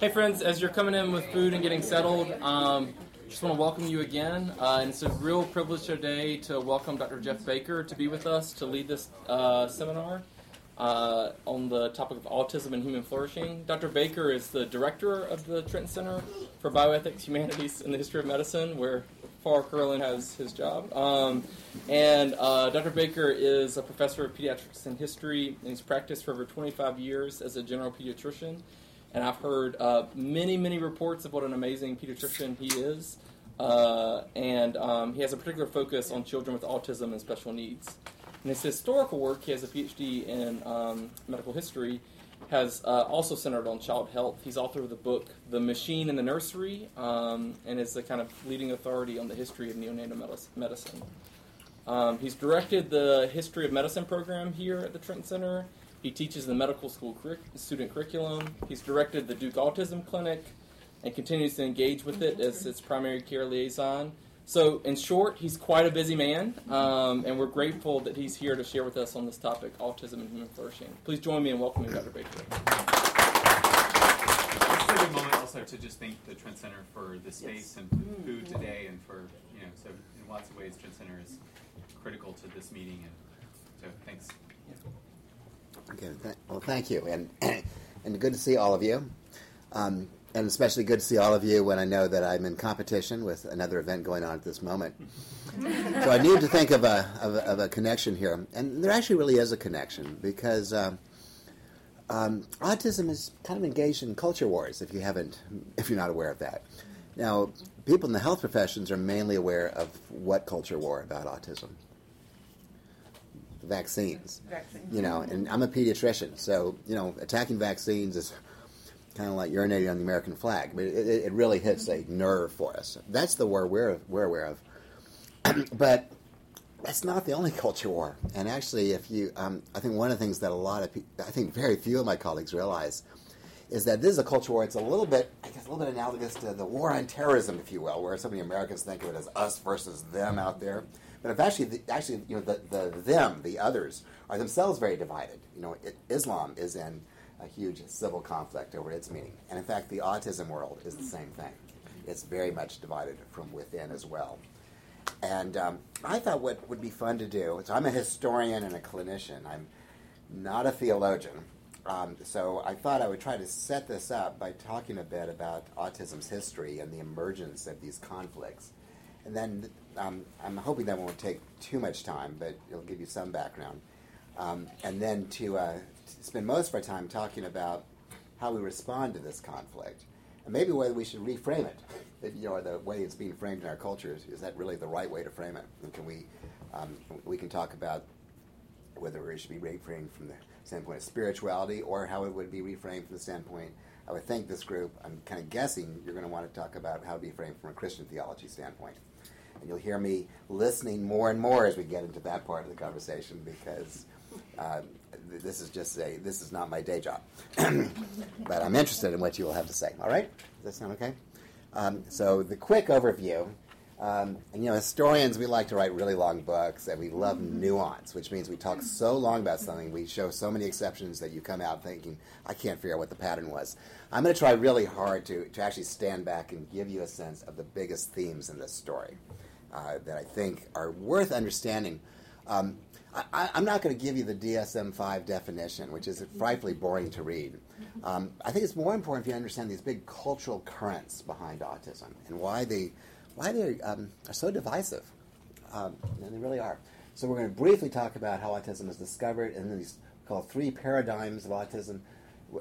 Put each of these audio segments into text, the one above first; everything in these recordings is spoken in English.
Hey, friends, as you're coming in with food and getting settled, um, just want to welcome you again. Uh, and it's a real privilege today to welcome Dr. Jeff Baker to be with us to lead this uh, seminar uh, on the topic of autism and human flourishing. Dr. Baker is the director of the Trent Center for Bioethics, Humanities, and the History of Medicine, where Farr Curlin has his job. Um, and uh, Dr. Baker is a professor of pediatrics and history, and he's practiced for over 25 years as a general pediatrician and I've heard uh, many, many reports of what an amazing pediatrician he is. Uh, and um, he has a particular focus on children with autism and special needs. In his historical work, he has a PhD in um, medical history, has uh, also centered on child health. He's author of the book The Machine in the Nursery, um, and is the kind of leading authority on the history of neonatal medicine. Um, he's directed the History of Medicine program here at the Trent Center he teaches the medical school student curriculum. He's directed the Duke Autism Clinic and continues to engage with it as its primary care liaison. So, in short, he's quite a busy man, um, and we're grateful that he's here to share with us on this topic autism and human flourishing. Please join me in welcoming Dr. Baker. This is a good moment also to just thank the Trent Center for the space yes. and food today, and for, you know, so in lots of ways, Trent Center is critical to this meeting, and so thanks. Yeah. Okay, th- well, thank you, and and good to see all of you, um, and especially good to see all of you when I know that I'm in competition with another event going on at this moment. so I need to think of a, of a, of a connection here, and there actually really is a connection because. Uh, um, autism is kind of engaged in culture wars. If you haven't, if you're not aware of that, now people in the health professions are mainly aware of what culture war about autism vaccines. Vaccines. You know, and I'm a pediatrician, so you know, attacking vaccines is kind of like urinating on the American flag. But it, it, really hits a nerve for us. That's the war we're we're aware of. but that's not the only culture war. And actually, if you, um, I think one of the things that a lot of, people, I think very few of my colleagues realize, is that this is a culture war. It's a little bit, I guess, a little bit analogous to the war on terrorism, if you will, where so many Americans think of it as us versus them out there. But if actually, the, actually, you know, the, the them, the others, are themselves very divided. You know, it, Islam is in a huge civil conflict over its meaning, and in fact, the autism world is the same thing. It's very much divided from within as well. And um, I thought what would be fun to do. So I'm a historian and a clinician. I'm not a theologian. Um, so I thought I would try to set this up by talking a bit about autism's history and the emergence of these conflicts. And then um, I'm hoping that won't take too much time, but it'll give you some background. Um, and then to, uh, to, spend most of our time talking about how we respond to this conflict, and maybe whether we should reframe it. That, you know, the way it's being framed in our culture is, is that really the right way to frame it? And can we um, we can talk about whether it should be reframed from the standpoint of spirituality or how it would be reframed from the standpoint. I would think this group, I'm kind of guessing you're going to want to talk about how to be framed from a Christian theology standpoint. And you'll hear me listening more and more as we get into that part of the conversation because uh, this is just a this is not my day job, but I'm interested in what you will have to say. All right, does that sound okay? Um, so the quick overview. Um, and you know, historians we like to write really long books, and we love nuance, which means we talk so long about something, we show so many exceptions that you come out thinking, I can't figure out what the pattern was. I'm going to try really hard to, to actually stand back and give you a sense of the biggest themes in this story uh, that I think are worth understanding. Um, I, am not going to give you the DSM 5 definition, which is frightfully boring to read. Um, I think it's more important if you understand these big cultural currents behind autism and why they, why they um, are so divisive. Um, and they really are. So, we're going to briefly talk about how autism is discovered and then these called three paradigms of autism.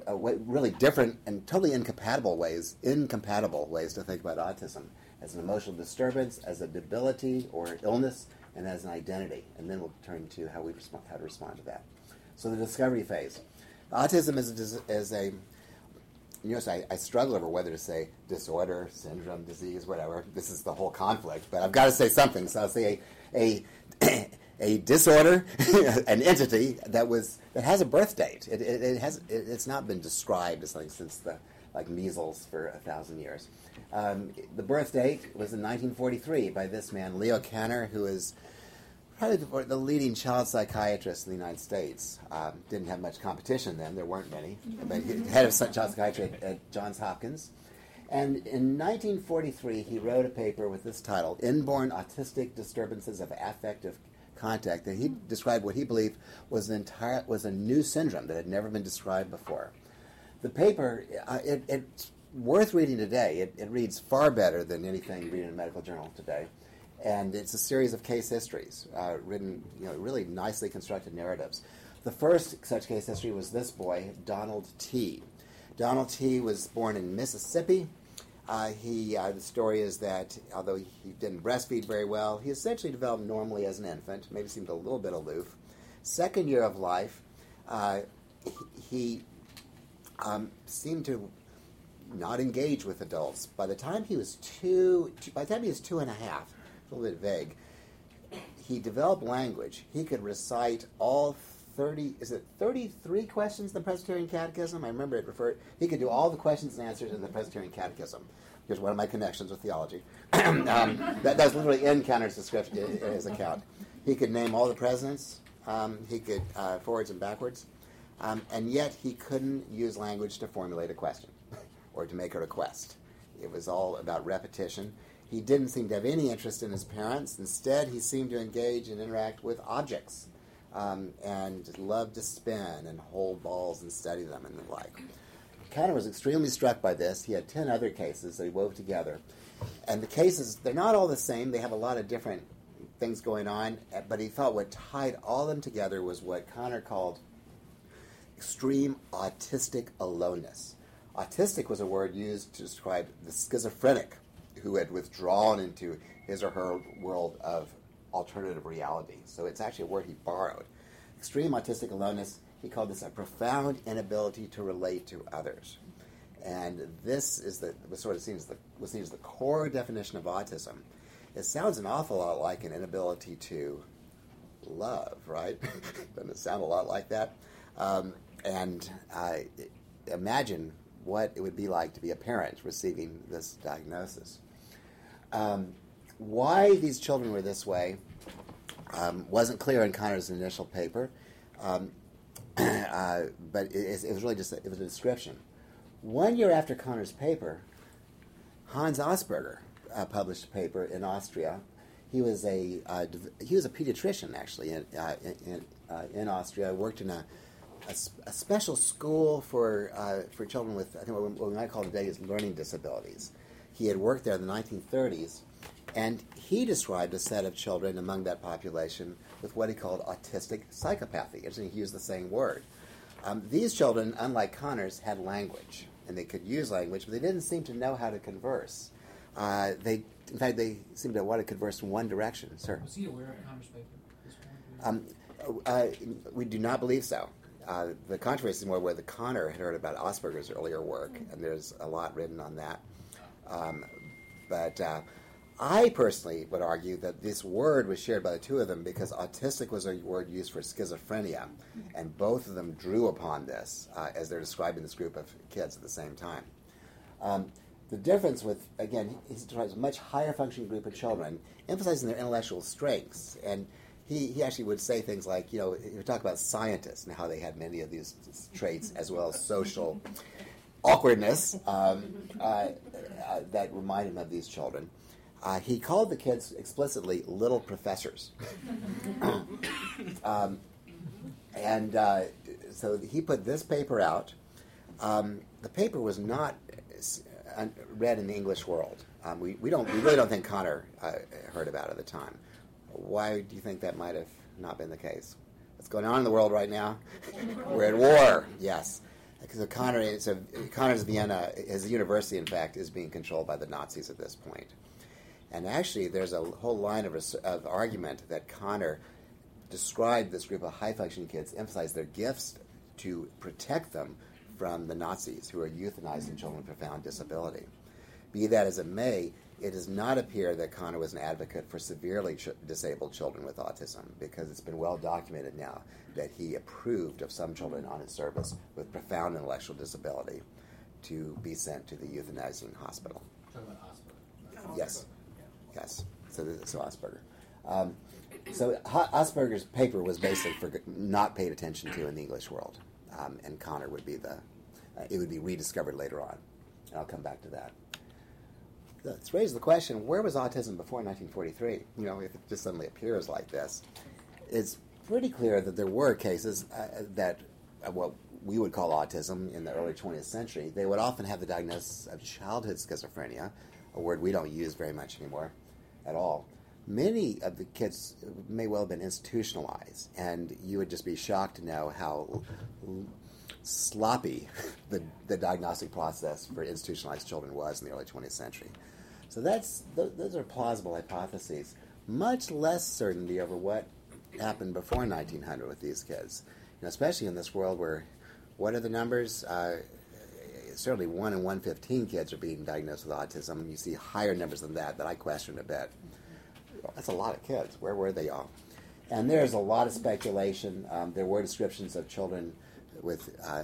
Uh, really different and totally incompatible ways, incompatible ways to think about autism as an emotional disturbance, as a debility or illness, and as an identity. And then we'll turn to how we respond, how to respond to that. So the discovery phase. Autism is a, is a you know, I, I, struggle over whether to say disorder, syndrome, disease, whatever. This is the whole conflict, but I've got to say something. So I'll say a, a, a disorder, an entity that was that has a birth date. It, it, it has it, it's not been described as something since the like measles for a thousand years. Um, the birth date was in 1943 by this man, Leo Kanner, who is probably the, the leading child psychiatrist in the United States. Um, didn't have much competition then; there weren't many. But he, head of child psychiatry at, at Johns Hopkins. And in 1943, he wrote a paper with this title Inborn Autistic Disturbances of Affective Contact. And he described what he believed was an entire, was a new syndrome that had never been described before. The paper, uh, it, it's worth reading today. It, it reads far better than anything you read in a medical journal today. And it's a series of case histories, uh, written, you know, really nicely constructed narratives. The first such case history was this boy, Donald T. Donald T. was born in Mississippi uh, he, uh, the story is that although he didn't breastfeed very well, he essentially developed normally as an infant, maybe seemed a little bit aloof. Second year of life, uh, he um, seemed to not engage with adults. By the time he was two, by the time he was two and a half, a little bit vague, he developed language. He could recite all 30, is it 33 questions in the Presbyterian Catechism? I remember it referred, he could do all the questions and answers in the Presbyterian Catechism. Here's one of my connections with theology. um, that, that's literally in Kanner's description, in his account. He could name all the presidents, um, he could uh, forwards and backwards, um, and yet he couldn't use language to formulate a question or to make a request. It was all about repetition. He didn't seem to have any interest in his parents. Instead, he seemed to engage and interact with objects um, and loved to spin and hold balls and study them and the like. Kanner was extremely struck by this. He had 10 other cases that he wove together. And the cases, they're not all the same. They have a lot of different things going on. But he thought what tied all of them together was what Kanner called extreme autistic aloneness. Autistic was a word used to describe the schizophrenic who had withdrawn into his or her world of alternative reality. So it's actually a word he borrowed. Extreme autistic aloneness, he called this a profound inability to relate to others. And this is the was sort of seen as the was seen as the core definition of autism. It sounds an awful lot like an inability to love, right? Doesn't it sound a lot like that? Um, and uh, imagine what it would be like to be a parent receiving this diagnosis. Um, why these children were this way um, wasn't clear in Kanner's initial paper, um, uh, but it, it, was really just a, it was a description. One year after Kanner's paper, Hans Asperger uh, published a paper in Austria. He was a uh, he was a pediatrician actually in uh, in, uh, in Austria. Worked in a, a, a special school for uh, for children with I think what we might call today is learning disabilities. He had worked there in the 1930s and he described a set of children among that population with what he called autistic psychopathy. And he used the same word. Um, these children, unlike Kanner's, had language, and they could use language, but they didn't seem to know how to converse. Uh, they, in fact, they seemed to want to converse in one direction. Sir, was he aware of Kanner's paper? Um, uh, we do not believe so. Uh, the controversy is more whether Kanner had heard about Asperger's earlier work, and there's a lot written on that. Um, but uh, I personally would argue that this word was shared by the two of them because autistic was a word used for schizophrenia, and both of them drew upon this uh, as they're describing this group of kids at the same time. Um, the difference with, again, he describes a much higher functioning group of children, emphasizing their intellectual strengths. And he, he actually would say things like, you know, he would talk about scientists and how they had many of these traits, as well as social awkwardness um, uh, uh, that remind him of these children. Uh, he called the kids explicitly little professors. um, and uh, so he put this paper out. Um, the paper was not uh, read in the English world. Um, we, we, don't, we really don't think Kanner uh, heard about it at the time. Why do you think that might have not been the case? What's going on in the world right now? We're at war, yes. Because Kanner, so Kanner's Vienna, his university, in fact, is being controlled by the Nazis at this point. And actually, there's a whole line of, of argument that Kanner described this group of high functioning kids, emphasized their gifts to protect them from the Nazis who are euthanizing children with profound disability. Be that as it may, it does not appear that Kanner was an advocate for severely ch- disabled children with autism because it's been well documented now that he approved of some children on his service with profound intellectual disability to be sent to the euthanizing hospital. Talking about hospital. Yes. Yes. So, so Asperger. Um, so Asperger's paper was basically for not paid attention to in the English world, um, and Kanner would be the uh, it would be rediscovered later on. And I'll come back to that. Let's raise the question: Where was autism before 1943? You know, if it just suddenly appears like this, it's pretty clear that there were cases uh, that uh, what we would call autism in the early 20th century. They would often have the diagnosis of childhood schizophrenia, a word we don't use very much anymore at all many of the kids may well have been institutionalized, and you would just be shocked to know how sloppy the, the diagnostic process for institutionalized children was in the early 20th century. So that's those are plausible hypotheses. Much less certainty over what happened before 1900 with these kids, you know, especially in this world where what are the numbers? Uh, certainly, one in 115 kids are being diagnosed with autism. and You see higher numbers than that that I question a bit that's a lot of kids. Where were they all? And there's a lot of speculation. Um, there were descriptions of children with uh,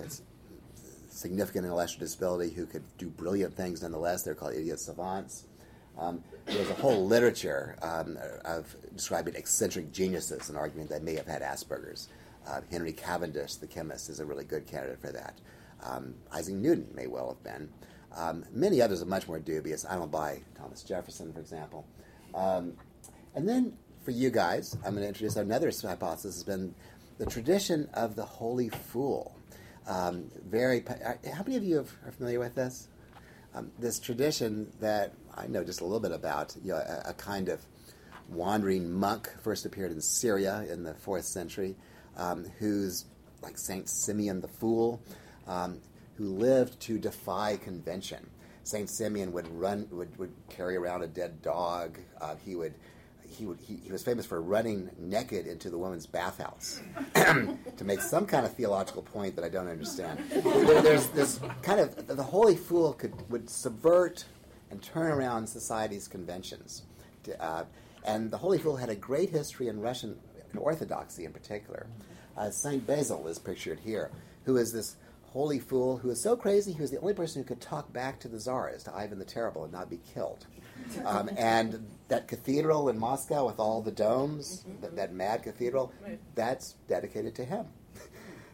significant intellectual disability who could do brilliant things nonetheless. They're called idiot savants. Um, there's a whole literature um, of describing eccentric geniuses, an argument that may have had Asperger's. Uh, Henry Cavendish, the chemist, is a really good candidate for that. Um, Isaac Newton may well have been. Um, many others are much more dubious. I don't buy Thomas Jefferson, for example. Um, and then for you guys, I'm going to introduce another hypothesis has been the tradition of the holy fool. Um, very. Uh, how many of you are familiar with this? Um, this tradition that I know just a little bit about. You know, a, a, kind of wandering monk first appeared in Syria in the fourth century, um, who's like Saint Simeon the Fool, um, who lived to defy convention. Saint Simeon would run, would, would carry around a dead dog. Uh, he would he, would, he, he, was famous for running naked into the women's bathhouse to make some kind of theological point that I don't understand. There, there's this kind of the holy fool could would subvert and turn around society's conventions, to, uh, and the holy fool had a great history in Russian Orthodoxy in particular. Uh, Saint Basil is pictured here, who is this holy fool who was so crazy he was the only person who could talk back to the czars, to Ivan the Terrible, and not be killed. Um, and that cathedral in Moscow with all the domes, that, that mad cathedral, that's dedicated to him.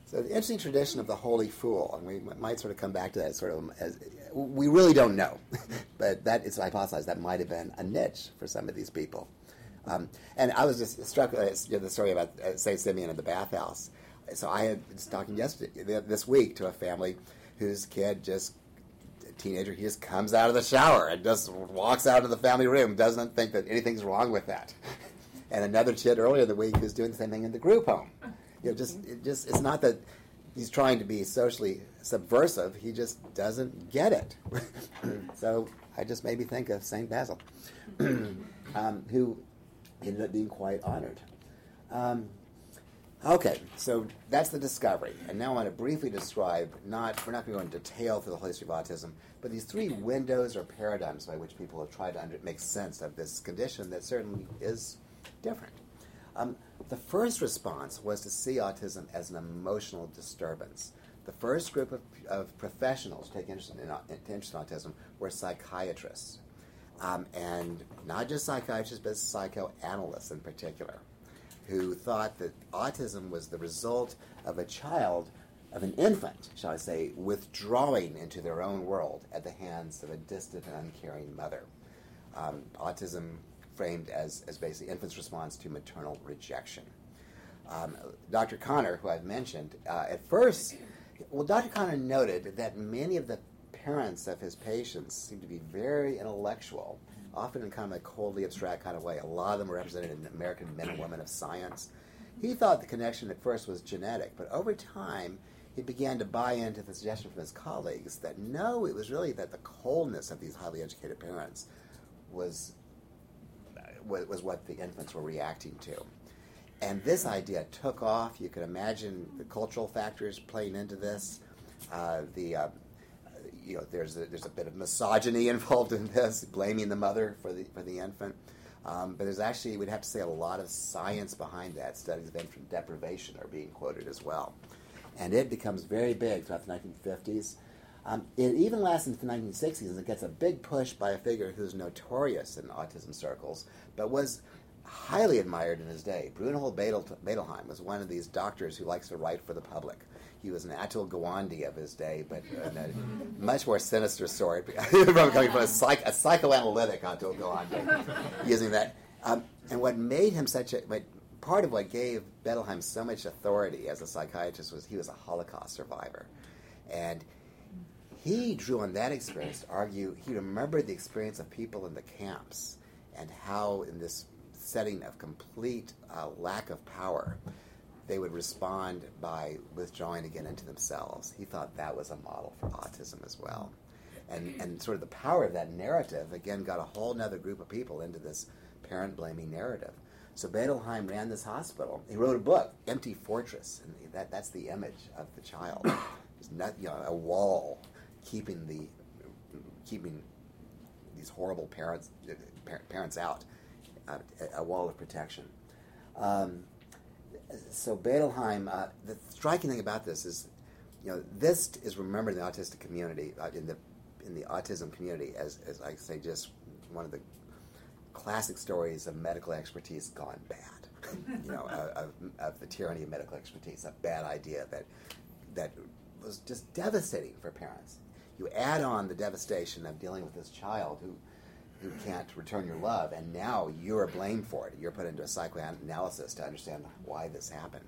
So the interesting tradition of the holy fool, and we might sort of come back to that sort of as we really don't know, but that is hypothesized that might have been a niche for some of these people. Um, and I was just struck uh, the story about uh, Saint Simeon in the bathhouse. So I had was talking yesterday this week to a family whose kid just teenager, he just comes out of the shower and just walks out of the family room, doesn't think that anything's wrong with that. and another kid earlier the week who's doing the same thing in the group home. You know, just it just it's not that he's trying to be socially subversive. He just doesn't get it. so I just made me think of Saint Basil, um, who ended up being quite honored. Um, Okay, so that's the discovery. And now I want to briefly describe, not we're not going to go into detail through the whole history of autism, but these three windows or paradigms by which people have tried to under, make sense of this condition that certainly is different. Um, the first response was to see autism as an emotional disturbance. The first group of, of professionals to take interest in, interest in autism were psychiatrists. Um, and not just psychiatrists, but psychoanalysts in particular who thought that autism was the result of a child, of an infant, shall I say, withdrawing into their own world at the hands of a distant and uncaring mother. Um, autism framed as, as basically infant's response to maternal rejection. Um, Dr. Kanner, who I've mentioned, uh, at first, well, Dr. Kanner noted that many of the parents of his patients seemed to be very intellectual often in kind of a coldly abstract kind of way. A lot of them were represented in American men and women of science. He thought the connection at first was genetic, but over time, he began to buy into the suggestion from his colleagues that no, it was really that the coldness of these highly educated parents was was what the infants were reacting to. And this idea took off. You could imagine the cultural factors playing into this. Uh, the uh, you know, there's a, there's a bit of misogyny involved in this, blaming the mother for the for the infant. Um, but there's actually, we'd have to say, a lot of science behind that. Studies of infant deprivation are being quoted as well, and it becomes very big throughout the 1950s. Um, it even lasts into the 1960s, and it gets a big push by a figure who's notorious in autism circles, but was highly admired in his day. Bruno Bettelheim was one of these doctors who likes to write for the public. He was an Atul Gawande of his day, but a much more sinister sort, from coming from a, psych, a psychoanalytic Atul Gawande, using that. Um, and what made him such a, what, part of what gave Bettelheim so much authority as a psychiatrist was he was a Holocaust survivor. And he drew on that experience to argue, he remembered the experience of people in the camps and how, in this setting of complete uh, lack of power, they would respond by withdrawing again into themselves. He thought that was a model for autism as well. And, and sort of the power of that narrative, again, got a whole other group of people into this parent blaming narrative. So Bettelheim ran this hospital. He wrote a book, Empty Fortress, and that, that's the image of the child. There's not, you know, a wall keeping the keeping these horrible parents parents out, uh, a wall of protection. Um, so Bettelheim, uh, the striking thing about this is, you know, this is remembered in the autistic community, uh, in the in the autism community, as as I say, just one of the classic stories of medical expertise gone bad. you know, of, of, the tyranny of medical expertise, a bad idea that that was just devastating for parents. You add on the devastation of dealing with this child who who can't return your love, and now you're blamed for it. You're put into a psychoanalysis to understand why this happened.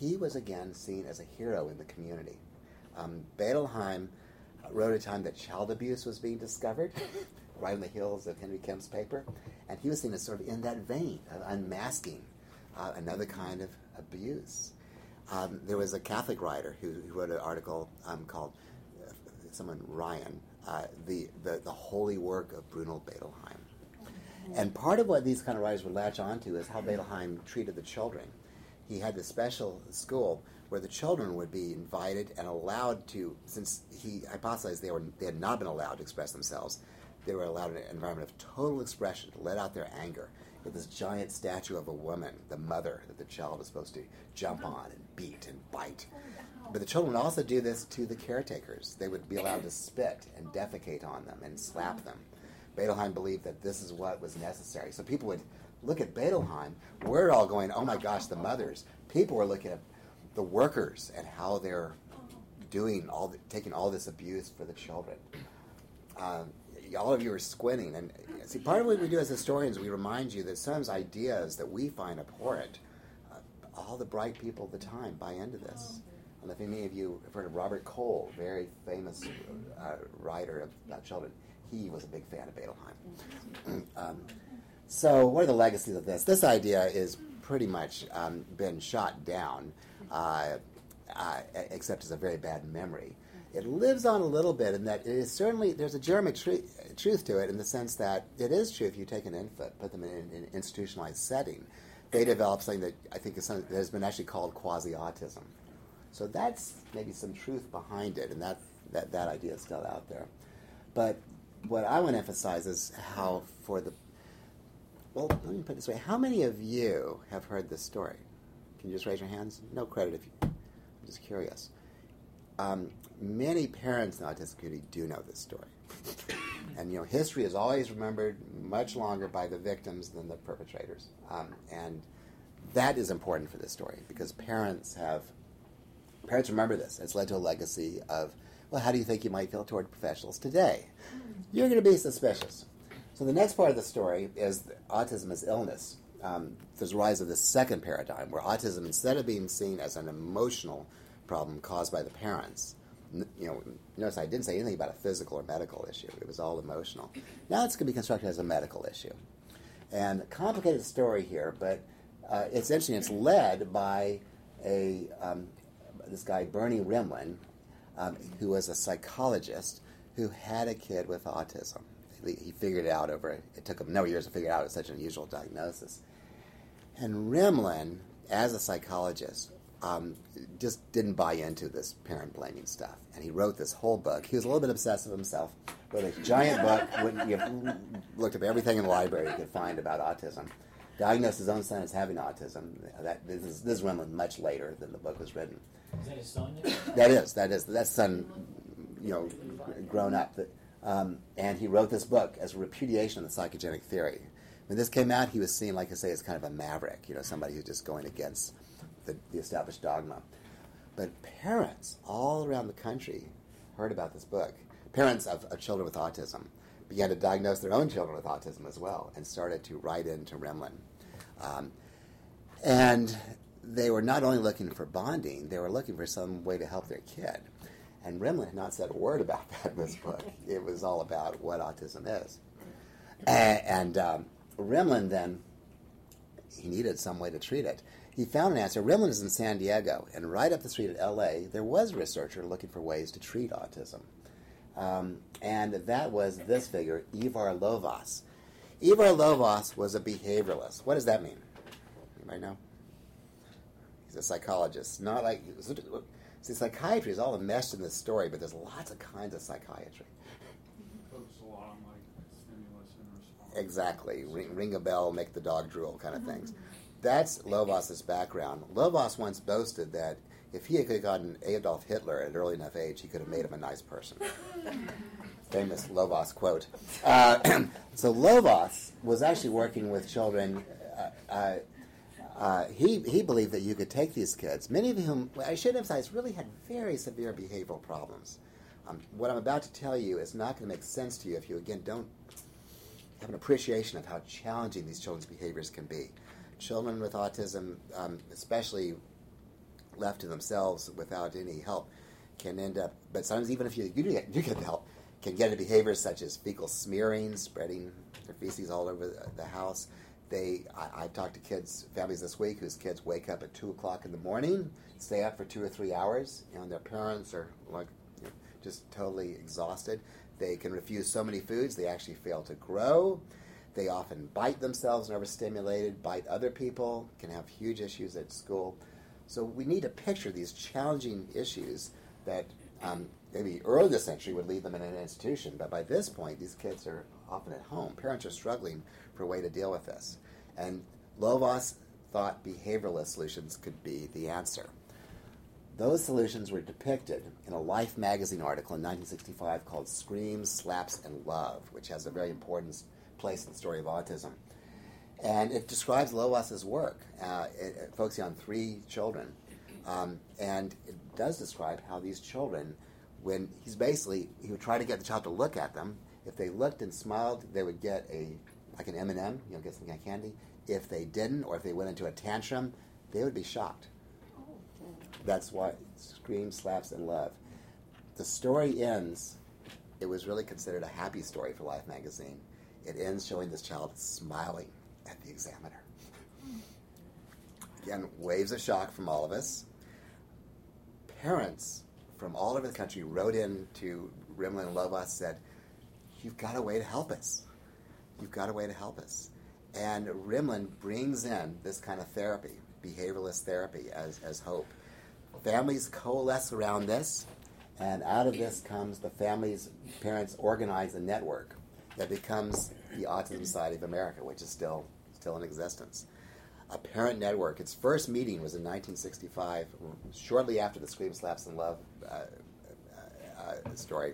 He was again seen as a hero in the community. Um, Bettelheim wrote a time that child abuse was being discovered, right on the heels of Henry Kempe's paper, and he was seen as sort of in that vein of unmasking uh, another kind of abuse. Um, there was a Catholic writer who, who wrote an article um, called uh, someone Ryan uh, the, the, the holy work of Bruno Bettelheim. And part of what these kind of writers would latch onto is how Bettelheim treated the children. He had this special school where the children would be invited and allowed to, since he hypothesized they, were, they had not been allowed to express themselves, they were allowed an environment of total expression to let out their anger. With this giant statue of a woman, the mother that the child is supposed to jump on and beat and bite. But the children would also do this to the caretakers. They would be allowed to spit and defecate on them and slap them. Bettelheim believed that this is what was necessary. So people would look at Bettelheim. We're all going, oh my gosh, the mothers. People were looking at the workers and how they're doing all, the, taking all this abuse for the children. Um, all of you are squinting, and see, part of what we do as historians, we remind you that sometimes ideas that we find abhorrent, uh, all the bright people of the time buy into this. And if any of you have heard of Robert Cole, very famous uh, writer about children, he was a big fan of Bettelheim. um, so, what are the legacies of this? This idea is pretty much um, been shot down, uh, uh, except as a very bad memory. It lives on a little bit in that it is certainly there's a German tr- truth to it in the sense that it is true if you take an infant, put them in an institutionalized setting, they develop something that I think is something that has been actually called quasi autism. So that's maybe some truth behind it, and that, that, that idea is still out there. But what I want to emphasize is how, for the well, let me put it this way: How many of you have heard this story? Can you just raise your hands? No credit if you. I'm just curious. Um, many parents in the autistic community do know this story, and you know, history is always remembered much longer by the victims than the perpetrators, um, and that is important for this story because parents have Parents remember this. It's led to a legacy of, well, how do you think you might feel toward professionals today? You're going to be suspicious. So the next part of the story is autism as illness. Um, there's a rise of this second paradigm where autism, instead of being seen as an emotional problem caused by the parents, you know, notice I didn't say anything about a physical or medical issue. It was all emotional. Now it's going to be constructed as a medical issue. And complicated story here, but uh, it's interesting. It's led by a um, this guy Bernie Rimland, um, who was a psychologist who had a kid with autism. He figured it out over. It took him no years to figure it out. It's such an unusual diagnosis. And Rimland, as a psychologist, um, just didn't buy into this parent blaming stuff, and he wrote this whole book. He was a little bit obsessive himself. Wrote a giant book. Looked up everything in the library he could find about autism. Diagnosed his own son as having autism. That, this is, this is Rimland much later than the book was written. Is that his son? That is, that is, that son, you know, grown up. Um, and he wrote this book as a repudiation of the psychogenic theory. when this came out, he was seen, like I say, as kind of a maverick, you know, somebody who's just going against the, the established dogma. But parents all around the country heard about this book. Parents of, of children with autism began to diagnose their own children with autism as well and started to write into Rimland. Um, and they were not only looking for bonding, they were looking for some way to help their kid. And Rimland had not said a word about that in this book. It was all about what autism is. And, and um, Rimland then, he needed some way to treat it. He found an answer. Rimland is in San Diego, and right up the street at LA, there was a researcher looking for ways to treat autism. Um, and that was this figure, Ivar Lovaas. Ivar Lovaas was a behavioralist. What does that mean? Anybody know? He's a psychologist. Not like see, psychiatry is all enmeshed in this story, but there's lots of kinds of psychiatry. Focus a lot on like stimulus and response. Exactly, ring, ring a bell, make the dog drool, kind of things. That's Lovaas's background. Lovaas once boasted that if he had gotten Adolf Hitler at an early enough age, he could have made him a nice person. Famous Lovaas quote. Uh, so Lovaas was actually working with children. Uh, uh, uh, he, he believed that you could take these kids, many of whom, I should emphasize, really had very severe behavioral problems. Um, what I'm about to tell you is not going to make sense to you if you, again, don't have an appreciation of how challenging these children's behaviors can be. Children with autism, um, especially left to themselves without any help, can end up, but sometimes even if you, you, get, you get help, can get into behaviors such as fecal smearing, spreading their feces all over the, the house. They, I, I've talked to kids, families this week whose kids wake up at two o'clock in the morning, stay up for two or three hours, and their parents are like you know, just totally exhausted. They can refuse so many foods, they actually fail to grow. They often bite themselves, when overstimulated, bite other people, can have huge issues at school. So we need to picture these challenging issues that um, maybe early this century would leave them in an institution, but by this point, these kids are often at home. Parents are struggling for a way to deal with this. And Lovaas thought behavioralist solutions could be the answer. Those solutions were depicted in a Life magazine article in 1965 called Screams, Slaps, and Love, which has a very important place in the story of autism. And it describes Lovaas's work, uh, it, it, focusing on three children. Um, and it does describe how these children, when he's basically, he would try to get the child to look at them. If they looked and smiled, they would get a, like an M&M, you know, get some kind of candy. If they didn't, or if they went into a tantrum, they would be shocked. That's why scream, slaps, and love. The story ends. It was really considered a happy story for Life magazine. It ends showing this child smiling at the examiner. Again, waves of shock from all of us. Parents from all over the country wrote in to Rimland and Lovaas said, You've got a way to help us. You've got a way to help us. And Rimland brings in this kind of therapy, behavioralist therapy, as, as hope. Families coalesce around this, and out of this comes the families, parents organize a network that becomes the Autism Society of America, which is still still in existence. A parent network. Its first meeting was in 1965, shortly after the Scream, Slaps, and Love uh, uh, uh, story.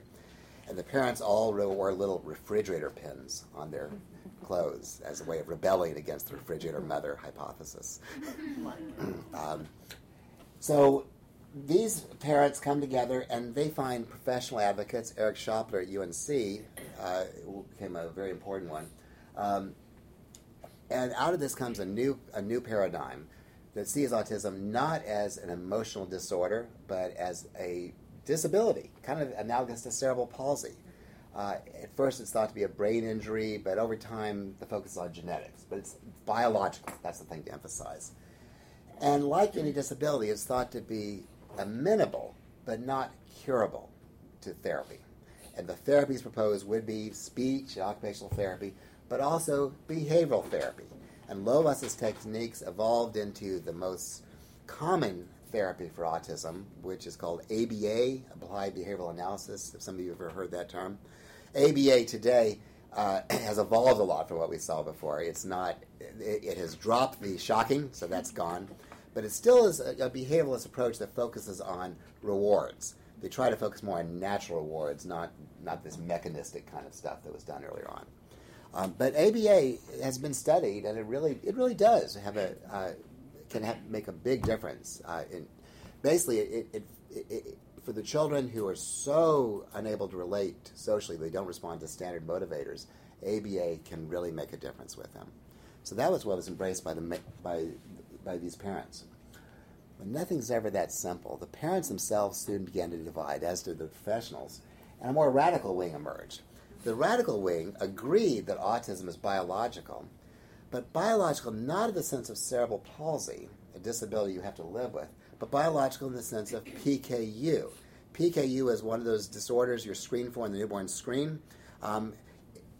And the parents all wore little refrigerator pins on their clothes as a way of rebelling against the refrigerator mother hypothesis. um, so these parents come together and they find professional advocates. Eric Schopler at UNC uh, became a very important one. Um, and out of this comes a new, a new paradigm that sees autism not as an emotional disorder, but as a disability, kind of analogous to cerebral palsy. Uh, at first, it's thought to be a brain injury, but over time, the focus is on genetics. But it's biological. That's the thing to emphasize. And like any disability, it's thought to be amenable, but not curable to therapy. And the therapies proposed would be speech, and occupational therapy, but also behavioral therapy. And Lovaas's techniques evolved into the most common therapy for autism, which is called ABA, Applied Behavioral Analysis, if some of you have ever heard that term. ABA today uh, has evolved a lot from what we saw before. It's not, it, it, has dropped the shocking, so that's gone, but it still is a, a behavioralist approach that focuses on rewards. They try to focus more on natural rewards, not, not this mechanistic kind of stuff that was done earlier on. Um, but ABA has been studied, and it really it really does have a uh, can have, make a big difference. Uh, in basically, it, it, it, for the children who are so unable to relate socially, they don't respond to standard motivators. ABA can really make a difference with them. So that was what was embraced by the by by these parents. But nothing's ever that simple. The parents themselves soon began to divide, as did the professionals, and a more radical wing emerged. The radical wing agreed that autism is biological, but biological not in the sense of cerebral palsy, a disability you have to live with, but biological in the sense of PKU. PKU is one of those disorders you're screened for in the newborn screen. Um,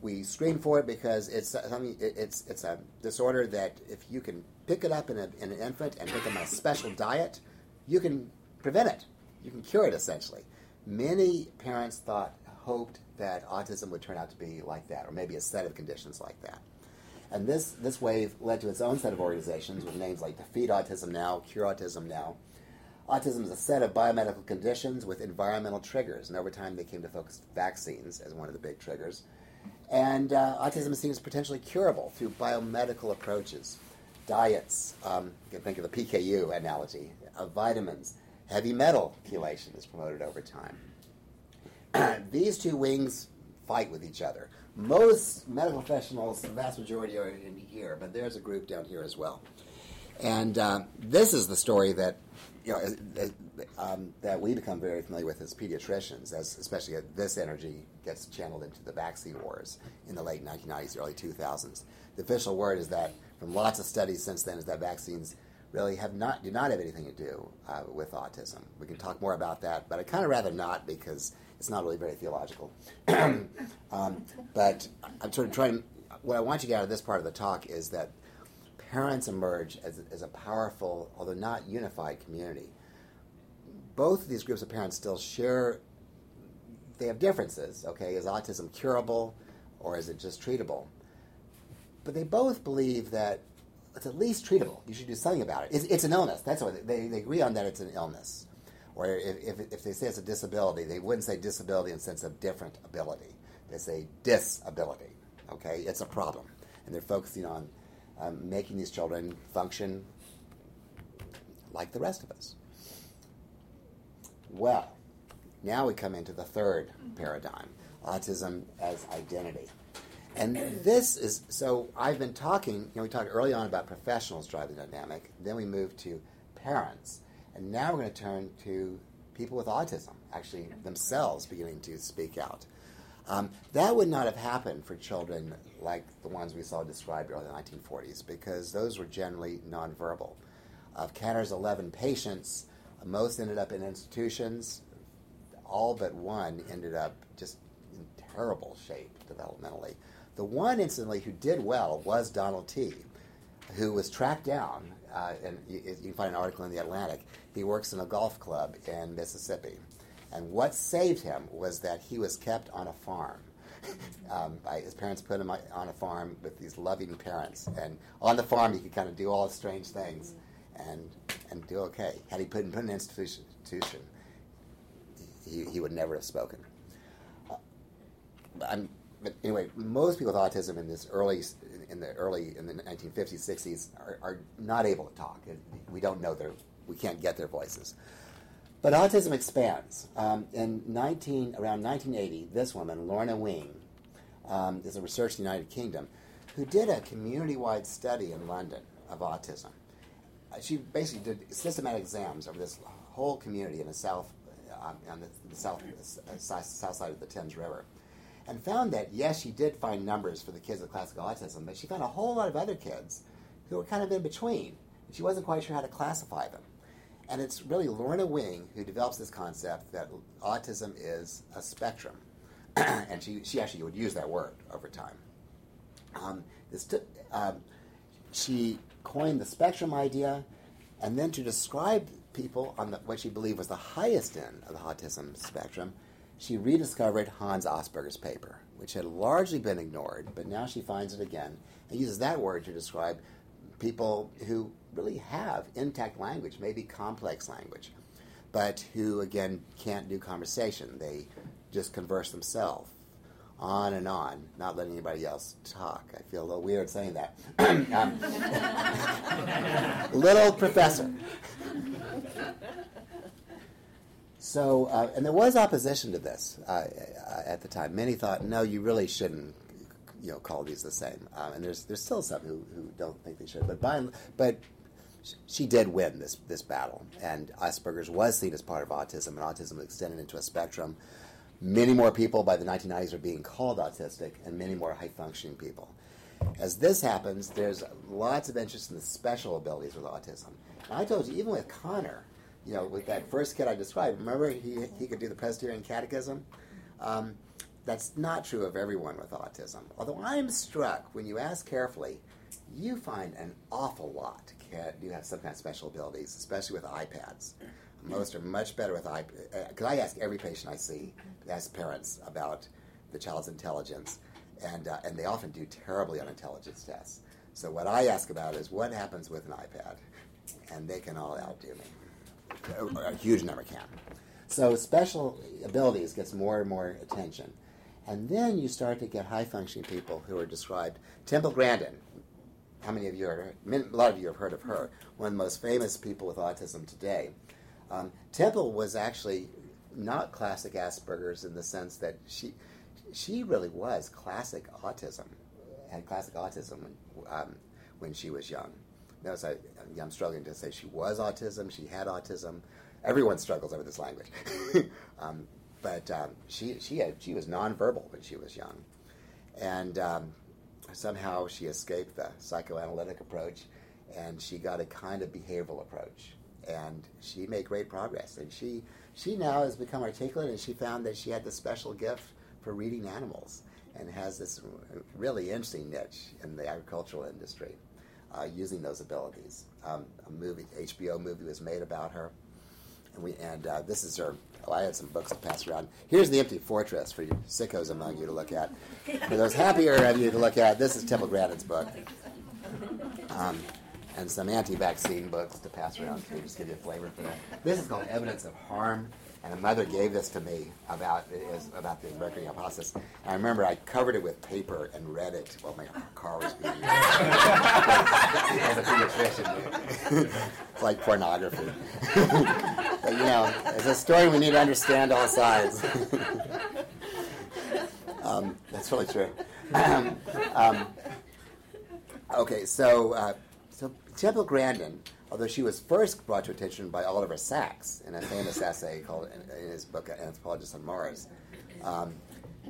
we screen for it because it's something. It's it's a disorder that if you can pick it up in, a, in an infant and put them a special diet, you can prevent it. You can cure it essentially. Many parents thought, hoped that autism would turn out to be like that, or maybe a set of conditions like that. And this this wave led to its own set of organizations with names like Defeat Autism Now, Cure Autism Now. Autism is a set of biomedical conditions with environmental triggers, and over time they came to focus vaccines as one of the big triggers. And uh, autism seems potentially curable through biomedical approaches, diets. Um, you can think of the PKU analogy, of uh, vitamins. Heavy metal chelation is promoted over time. These two wings fight with each other. Most medical professionals, the vast majority are in here, but there's a group down here as well. And uh, this is the story that you know um, that we become very familiar with as pediatricians, as especially this energy gets channeled into the vaccine wars in the late 1990s, early 2000s. The official word is that, from lots of studies since then, is that vaccines really have not do not have anything to do uh, with autism. We can talk more about that, but I'd kind of rather not because it's not really very theological. um, but I'm sort of trying. What I want you to get out of this part of the talk is that parents emerge as, as a powerful, although not unified, community. Both of these groups of parents still share, they have differences, okay? Is autism curable or is it just treatable? But they both believe that it's at least treatable. You should do something about it. It's, it's an illness. That's what they, they agree on that it's an illness. Or if, if, if they say it's a disability, they wouldn't say disability in the sense of different ability. They say disability. Okay, it's a problem, and they're focusing on um, making these children function like the rest of us. Well, now we come into the third paradigm autism as identity. And this is so I've been talking, you know, we talked early on about professionals driving the dynamic, then we moved to parents, and now we're going to turn to people with autism, actually themselves beginning to speak out. Um, that would not have happened for children like the ones we saw described early in the 1940s because those were generally nonverbal. Of Kanner's 11 patients, most ended up in institutions. All but one ended up just in terrible shape developmentally. The one, incidentally, who did well was Donald T., who was tracked down. Uh, and you, you can find an article in The Atlantic. He works in a golf club in Mississippi and what saved him was that he was kept on a farm. um, by, his parents put him on a farm with these loving parents, and on the farm he could kind of do all the strange things and and do okay. Had he put, put in an institution, he, he would never have spoken. Uh, but anyway, most people with autism in this early in the early in the 1950s, 60s are, are not able to talk. We don't know their we can't get their voices. But autism expands. Um, in 19, around 1980, this woman, Lorna Wing, um, is a researcher in the United Kingdom, who did a community-wide study in London of autism. Uh, she basically did systematic exams over this whole community in the south, uh, on the, the south, uh, south side of the Thames River, and found that yes, she did find numbers for the kids with classical autism, but she found a whole lot of other kids who were kind of in between. And she wasn't quite sure how to classify them. And it's really Lorna Wing who develops this concept that autism is a spectrum. and she, she actually would use that word over time. Um, this t- um, she coined the spectrum idea, and then to describe people on the, what she believed was the highest end of the autism spectrum, she rediscovered Hans Asperger's paper, which had largely been ignored, but now she finds it again and uses that word to describe people who really have intact language, maybe complex language, but who, again, can't do conversation. They just converse themselves. on and on, not letting anybody else talk. I feel a little weird saying that. um, little professor. So, uh, and there was opposition to this uh, at the time. Many thought, no, you really shouldn't, you know, call these the same. Um, and there's there's still some who, who don't think they should. But by but she did win this this battle, and Asperger's was seen as part of autism, and autism extended into a spectrum. Many more people by the 1990s are being called autistic, and many more high functioning people. As this happens, there's lots of interest in the special abilities with autism. And I told you, even with Kanner, you know, with that first kid I described, remember he, he could do the Presbyterian Catechism? Um, that's not true of everyone with autism. Although I'm struck when you ask carefully, you find an awful lot do have some kind of special abilities, especially with iPads. Most are much better with iPads. Because I ask every patient I see, I ask parents about the child's intelligence, and, uh, and they often do terribly on intelligence tests. So what I ask about is what happens with an iPad, and they can all outdo me. A, a huge number can. So special abilities gets more and more attention. And then you start to get high functioning people who are described. Temple Grandin, how many of you are, a lot of you have heard of her, one of the most famous people with autism today. Um, Temple was actually not classic Asperger's in the sense that she, she really was classic autism, had classic autism when, um, when she was young. Notice I, I'm struggling to say she was autism, she had autism. Everyone struggles over this language. um, but um, she, she, had, she was nonverbal when she was young. And um, somehow she escaped the psychoanalytic approach and she got a kind of behavioral approach. And she made great progress. And she, she now has become articulate and she found that she had the special gift for reading animals and has this really interesting niche in the agricultural industry uh, using those abilities. Um, a movie, HBO movie was made about her. And, we, and uh, this is her well, I had some books to pass around. Here's the Empty Fortress for you sickos among you to look at. For those happier of you to look at, this is Temple Grandin's book. Um, and some anti-vaccine books to pass around to just give you a flavor for that. This is called Evidence of Harm, and a mother gave this to me about about the Mercury hypothesis. And I remember I covered it with paper and read it while my car was being used. It's like pornography. but you know, it's a story we need to understand all sides. um, that's really true. Um, um, okay, so uh, so Temple Grandin although she was first brought to attention by Oliver Sacks in a famous essay called in, his book Anthropologists on Mars. Um,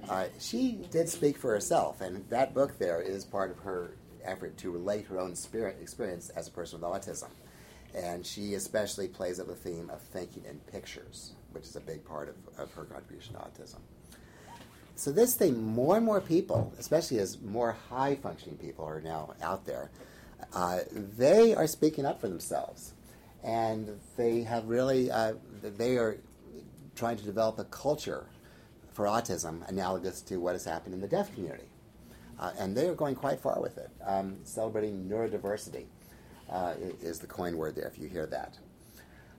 uh, she did speak for herself, and that book there is part of her effort to relate her own spirit experience as a person with autism. And she especially plays up the theme of thinking in pictures, which is a big part of, of her contribution to autism. So this thing, more and more people, especially as more high functioning people are now out there, uh, they are speaking up for themselves. And they have really, uh, they are trying to develop a culture for autism analogous to what has happened in the deaf community. Uh, and they are going quite far with it, um, celebrating neurodiversity uh, is the coin word there if you hear that.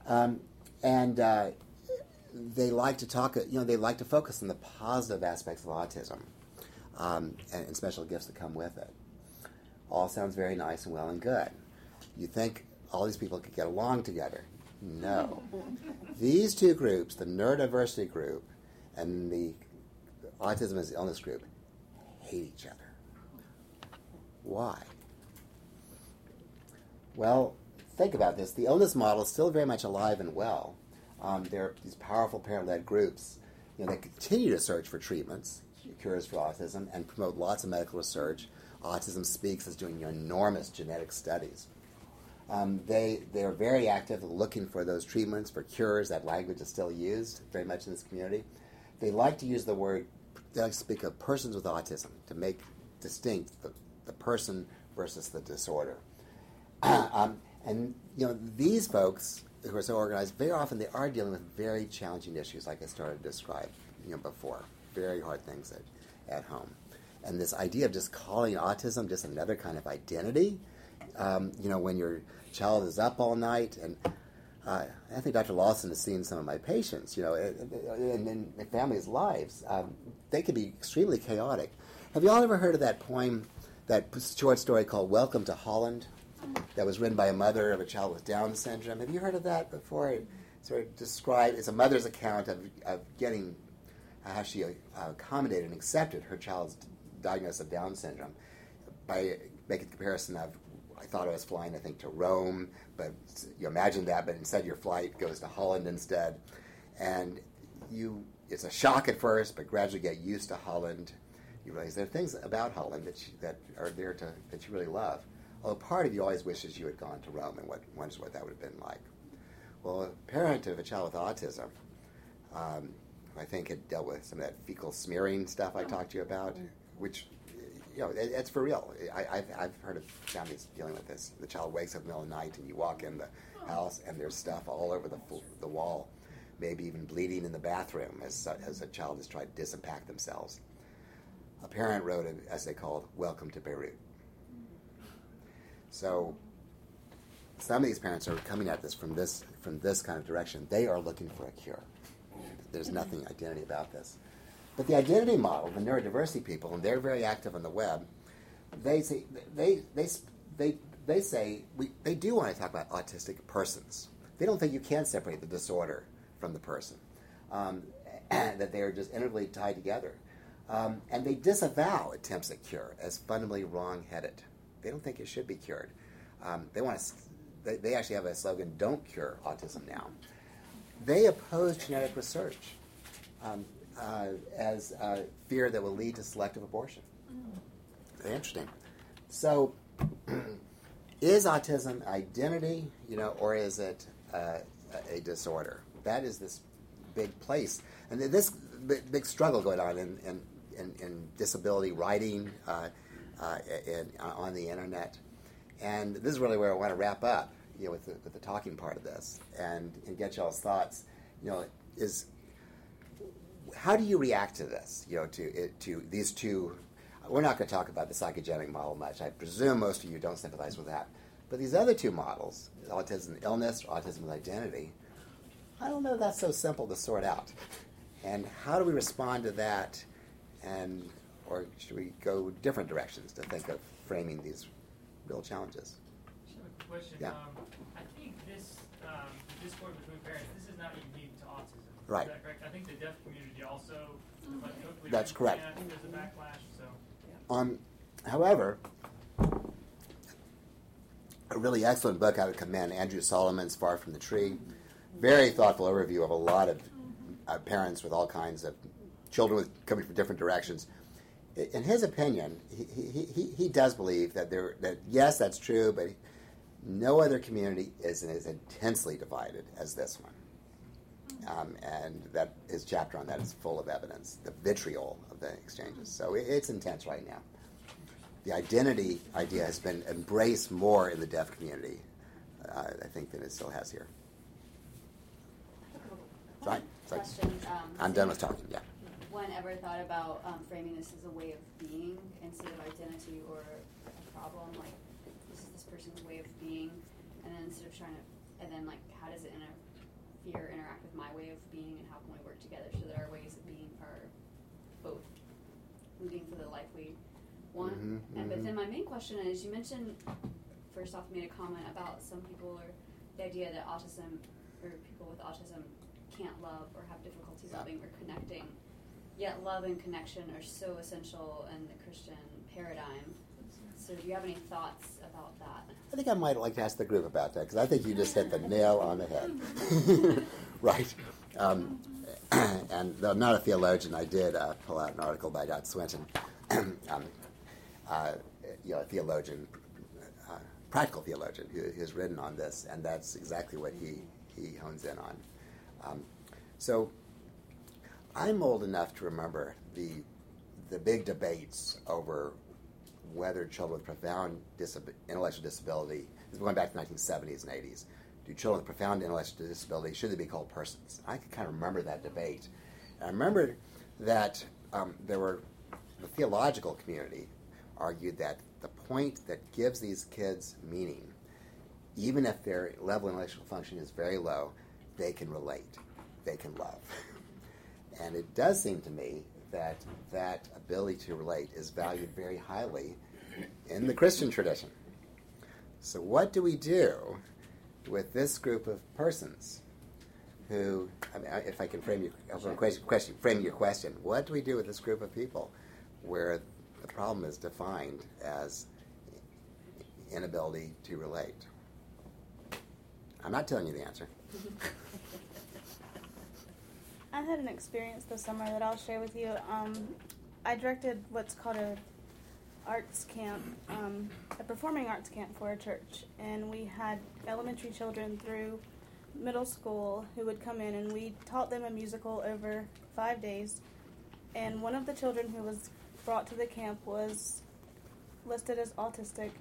Um, and uh, they like to talk, you know, they like to focus on the positive aspects of autism um, and, and special gifts that come with it all sounds very nice and well and good. You think all these people could get along together. No. these two groups, the neurodiversity group and the autism as illness group, hate each other. Why? Well, think about this. The illness model is still very much alive and well. Um, there are these powerful parent-led groups you know, that continue to search for treatments, cures for autism, and promote lots of medical research Autism Speaks is doing enormous genetic studies. Um, they they're very active looking for those treatments for cures. That language is still used very much in this community. They like to use the word. They like to speak of persons with autism to make distinct the, the person versus the disorder. um, and you know these folks who are so organized, very often they are dealing with very challenging issues, like I started to describe you know before. Very hard things at, at home and this idea of just calling autism just another kind of identity. Um, you know, when your child is up all night, and uh, I think Dr. Lawson has seen some of my patients, you know, in, in, in families' lives. Um, they can be extremely chaotic. Have you all ever heard of that poem, that short story called Welcome to Holland? That was written by a mother of a child with Down syndrome. Have you heard of that before? It sort of described, it's a mother's account of, of getting how she uh, accommodated and accepted her child's diagnosis of Down syndrome by making the comparison of I thought I was flying, I think, to Rome, but you imagine that, but instead your flight goes to Holland instead. And you, it's a shock at first, but gradually get used to Holland. You realize there are things about Holland that, you, that are there to, that you really love. Although part of you always wishes you had gone to Rome and what, wonders what that would have been like. Well, a parent of a child with autism, um, I think had dealt with some of that fecal smearing stuff I talked to you about, which you know, it, it's for real. I, have I've heard of families dealing with this. The child wakes up in the middle of the night, and you walk in the house, and there's stuff all over the the wall, maybe even bleeding in the bathroom as as a child has tried to disimpact themselves. A parent wrote an essay called "Welcome to Beirut." So, some of these parents are coming at this from this from this kind of direction. They are looking for a cure. There's nothing identity about this. But the identity model, the neurodiversity people, and they're very active on the web, they say, they, they, they, they say we, they do want to talk about autistic persons. They don't think you can separate the disorder from the person, um, that they are just integrally tied together. Um, and they disavow attempts at cure as fundamentally wrong-headed. They don't think it should be cured. Um, they want to. They, they actually have a slogan: "Don't cure autism now." They oppose genetic research. Um, uh, as uh, fear that will lead to selective abortion. Very interesting. So, is autism identity, you know, or is it uh, a disorder? That is this big place, and this big struggle going on in, in, in, in disability writing uh, uh, in, on the internet. And this is really where I want to wrap up, you know, with the, with the talking part of this, and, and get y'all's thoughts. You know, is how do you react to this? You know, to it, to these two. We're not going to talk about the psychogenic model much. I presume most of you don't sympathize with that. But these other two models, autism and illness, or autism with identity, I don't know that's so simple to sort out. And how do we respond to that? And or should we go different directions to think of framing these real challenges? I question. Yeah. Um, I think this um, discord between parents. This is not unique to autism. Right. Is that correct? I think the deaf also. That's correct. I there's a backlash. So. Um, however, a really excellent book I would commend Andrew Solomon's Far from the Tree. Very thoughtful overview of a lot of uh, parents with all kinds of children with, coming from different directions. In his opinion, he, he, he, he does believe that there that yes, that's true, but no other community is as intensely divided as this one. Um, and that his chapter on that is full of evidence, the vitriol of the exchanges. So it, it's intense right now. The identity idea has been embraced more in the deaf community, uh, I think, than it still has here. Right? Sorry. Um, I'm done with talking. Yeah. One ever thought about um, framing this as a way of being instead of identity or a problem? Like this is this person's way of being, and then instead of trying to, and then like how does it interfere, interact with my way of being, and how can we work together so that our ways of being are both moving for the life we want? Mhm, and but mhm. then my main question is, you mentioned first off made a comment about some people or the idea that autism or people with autism can't love or have difficulty loving or connecting. Yet love and connection are so essential in the Christian paradigm. So do you have any thoughts about that? I think I might like to ask the group about that because I think you just hit the nail on the head. right. Um, and though I'm not a theologian, I did uh, pull out an article by Dot Swinton, um, uh, you know, a theologian, uh, practical theologian who has written on this, and that's exactly what he, he hones in on. Um, so I'm old enough to remember the the big debates over whether children with profound intellectual disability, this is going back to the 1970s and 80s, do children with profound intellectual disability, should they be called persons? I can kind of remember that debate. And I remember that um, there were, the theological community argued that the point that gives these kids meaning even if their level of intellectual function is very low, they can relate, they can love. and it does seem to me that that ability to relate is valued very highly in the Christian tradition. So, what do we do with this group of persons who, I mean, if I can frame your question, question, frame your question, what do we do with this group of people where the problem is defined as inability to relate? I'm not telling you the answer. I had an experience this summer that I'll share with you. Um, I directed what's called a arts camp, um, a performing arts camp for a church, and we had elementary children through middle school who would come in, and we taught them a musical over five days. And one of the children who was brought to the camp was listed as autistic,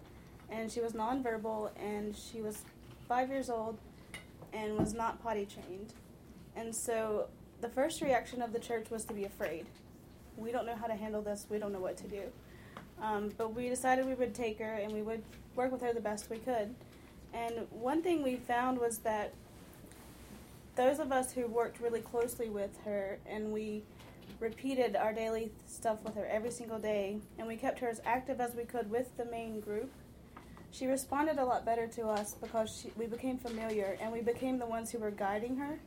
and she was nonverbal, and she was five years old, and was not potty trained. And so the first reaction of the church was to be afraid. We don't know how to handle this. We don't know what to do. Um, but we decided we would take her and we would work with her the best we could. And one thing we found was that those of us who worked really closely with her and we repeated our daily stuff with her every single day and we kept her as active as we could with the main group she responded a lot better to us because she, we became familiar and we became the ones who were guiding her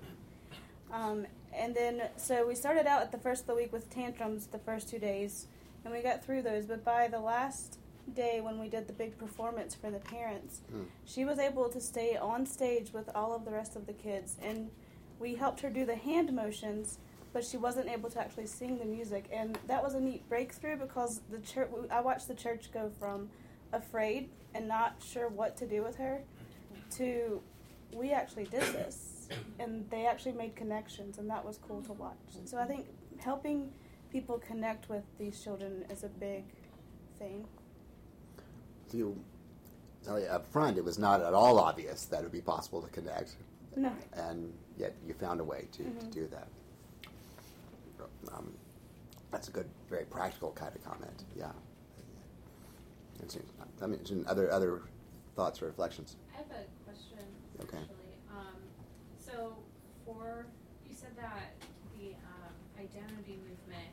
um, and then so we started out at the first of the week with tantrums the first two days and we got through those. But by the last day when we did the big performance for the parents Hmm. she was able to stay on stage with all of the rest of the kids. And we helped her do the hand motions but she wasn't able to actually sing the music. And that was a neat breakthrough because the church i watched the church go from afraid and not sure what to do with her to we actually did this and they actually made connections and that was cool to watch so i think helping people connect with these children is a big thing You, tell you up front, it was not at all obvious that it would be possible to connect, no and yet you found a way to, Mhm. to do that. Um, that's a good, very practical kind of comment. Yeah. Interesting. I mean, interesting. other other thoughts or reflections. I have a question, Okay. actually. So for, you said that the, um, identity movement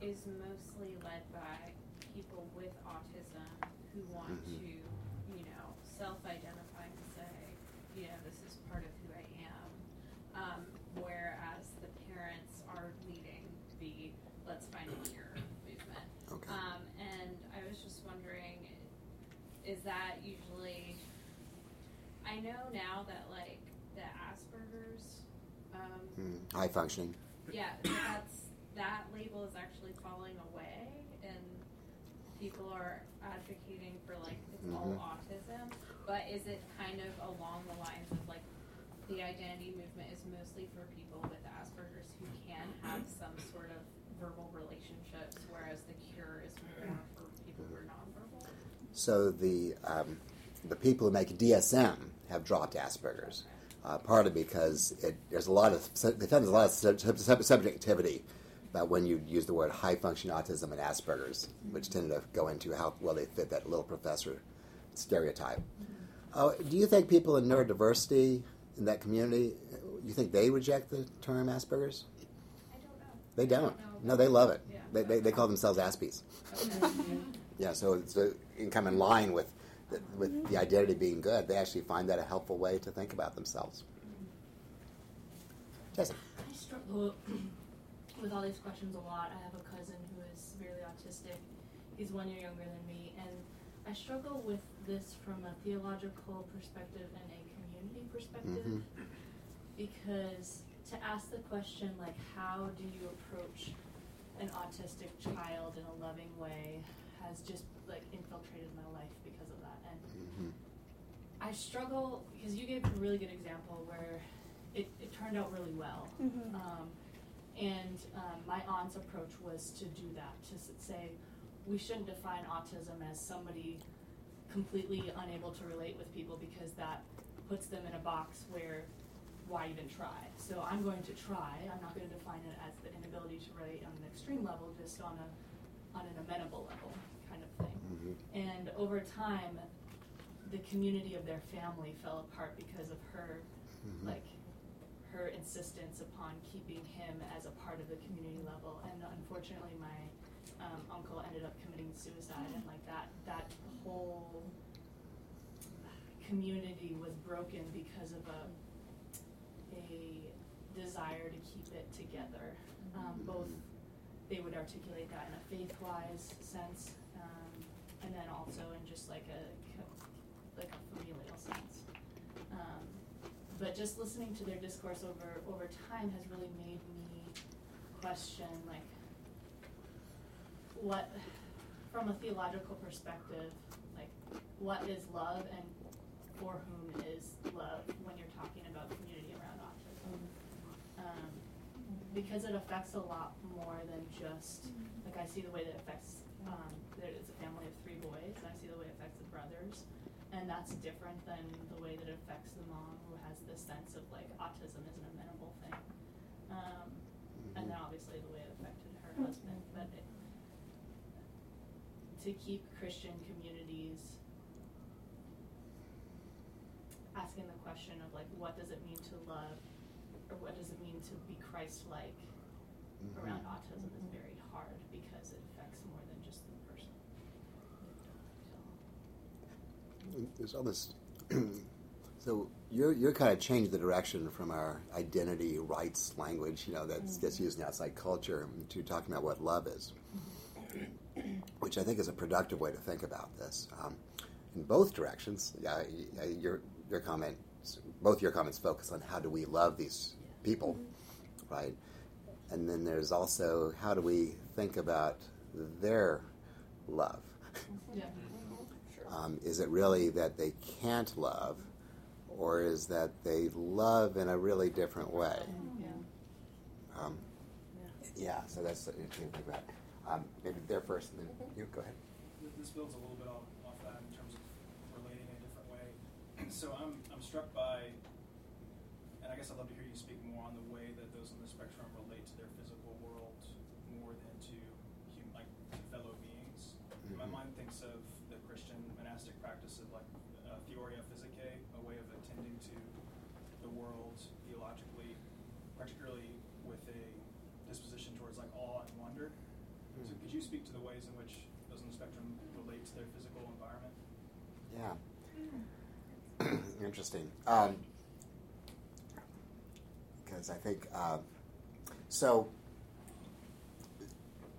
is mostly led by people with autism who want Mhm. to, you know, self-identify and say, you know, this is part of who I am. Um, whereas the parents are leading the let's find a cure movement. Okay. Um, and I was just wondering, is that usually? I know now that like the Asperger's, um, Mm, high functioning. yeah, that's that label is actually falling away, and people are advocating for like it's all Mhm. autism. But is it kind of along the lines of like the identity movement is mostly for people with Asperger's who can have some sort of verbal relationships, whereas the cure is more for people who are nonverbal? So the um, the people who make DSM have dropped Asperger's, uh, partly because it, there's a lot of they found there's a lot of sub, sub, sub- subjectivity about when you use the word high function autism and Asperger's, which tend to go into how well they fit that little professor stereotype. Oh, do you think people in neurodiversity in that community, you think they reject the term Asperger's? I don't know. They I don't. know No, they love it. Yeah. They, they, they call themselves Aspies. Okay. Yeah, so it's uh, in come in line with with the identity being good. They actually find that a helpful way to think about themselves. Jason, I struggle with all these questions a lot. I have a cousin who is severely autistic. He's one year younger than me, and I struggle with this from a theological perspective and a community perspective Mhm. because to ask the question like how do you approach an autistic child in a loving way has just like infiltrated my life because of that and Mhm. I struggle because you gave a really good example where it, it turned out really well. Mhm. Um, and um, my aunt's approach was to do that, to say, we shouldn't define autism as somebody completely unable to relate with people because that puts them in a box where why even try? So I'm going to try. I'm not going to define it as the inability to relate on an extreme level, just on a on an amenable level kind of thing. Mhm. And over time, the community of their family fell apart because of her, Mhm. like, her insistence upon keeping him as a part of the community level. And unfortunately, my um, uncle ended up committing suicide, and like that, that whole community was broken because of a a desire to keep it together. Um, both they would articulate that in a faith-wise sense, um, and then also in just like a a familial sense. Um, but just listening to their discourse over over time has really made me question like what from a theological perspective like what is love and for whom is love when you're talking about community around autism? Um, because it affects a lot more than just like I see the way that it affects um, there is a family of three boys and I see the way it affects the brothers and that's different than the way that it affects the mom who has this sense of like autism is an amenable thing. Um, and then obviously the way it affected her husband but it, to keep Christian communities asking the question of like what does it mean to love or what does it mean to be Christ-like Mhm. around autism is very hard because it affects more than just the person. There's almost so you're you're kind of changed the direction from our identity rights language, you know, that mm-hmm. gets used in outside culture to talking about what love is, mm-hmm. which I think is a productive way to think about this. Um, in both directions, yeah, y- y- your your comment, both your comments focus on how do we love these people, mm-hmm. right? And then there's also how do we think about their love. Yeah. Um, is it really that they can't love, or is that they love in a really different way? Yeah. Um, yeah, so that's something to think about. Um, maybe there first, and then you go ahead. This builds a little bit off, off that in terms of relating in a different way. So I'm, I'm struck by, and I guess I'd love to hear you speak more on the way that those on the spectrum relate to their physical world more than to hum, like to fellow beings. My Mhm. mind thinks of the Christian monastic practice of like uh, theoria physicae, a way of attending to the world theologically, particularly with a disposition towards like awe and wonder. So could you speak to the ways in which those on the spectrum relate to their physical environment? Yeah. Interesting. Um, because I think um, so.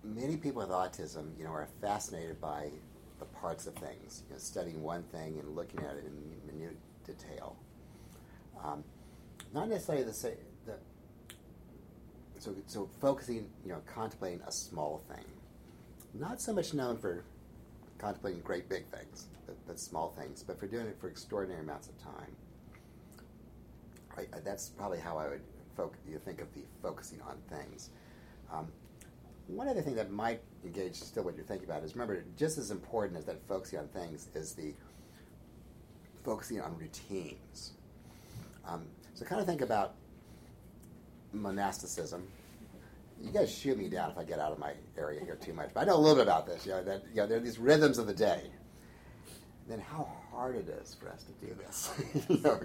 Many people with autism, you know, are fascinated by the parts of things. You know, studying one thing and looking at it in minute detail. Um, not necessarily the same. The, so, so focusing, you know, contemplating a small thing. Not so much known for contemplating great big things, but, but small things, but for doing it for extraordinary amounts of time. Uh, that's probably how I would foc- you think of the focusing on things. Um, one other thing that might engage still what you're thinking about is remember, just as important as that focusing on things is the focusing on routines. Um, so kind of think about monasticism. You guys shoot me down if I get out of my area here too much, but I know a little bit about this. You know that you know there are these rhythms of the day. Then how hard it is for us to do this. you know,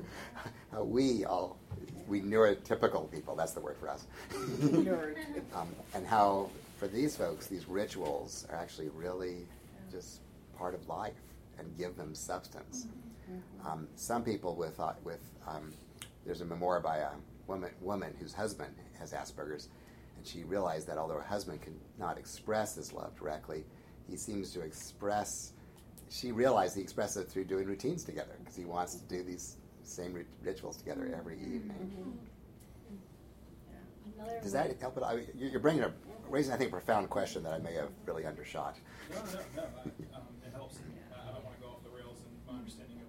how we all we neurotypical people. That's the word for us. um, and how for these folks, these rituals are actually really just part of life and give them substance. Um, some people with uh, with um, there's a memoir by a woman woman whose husband has Asperger's, and she realized that although her husband could not express his love directly, he seems to express. She realized he expresses it through doing routines together because he wants to do these same rit- rituals together every evening. Another Does that help? It? I, you- you're bringing a raising, I think, a profound question that I may have really undershot. No, no, no. I, um, it helps. I I don't want to go off the rails in my understanding of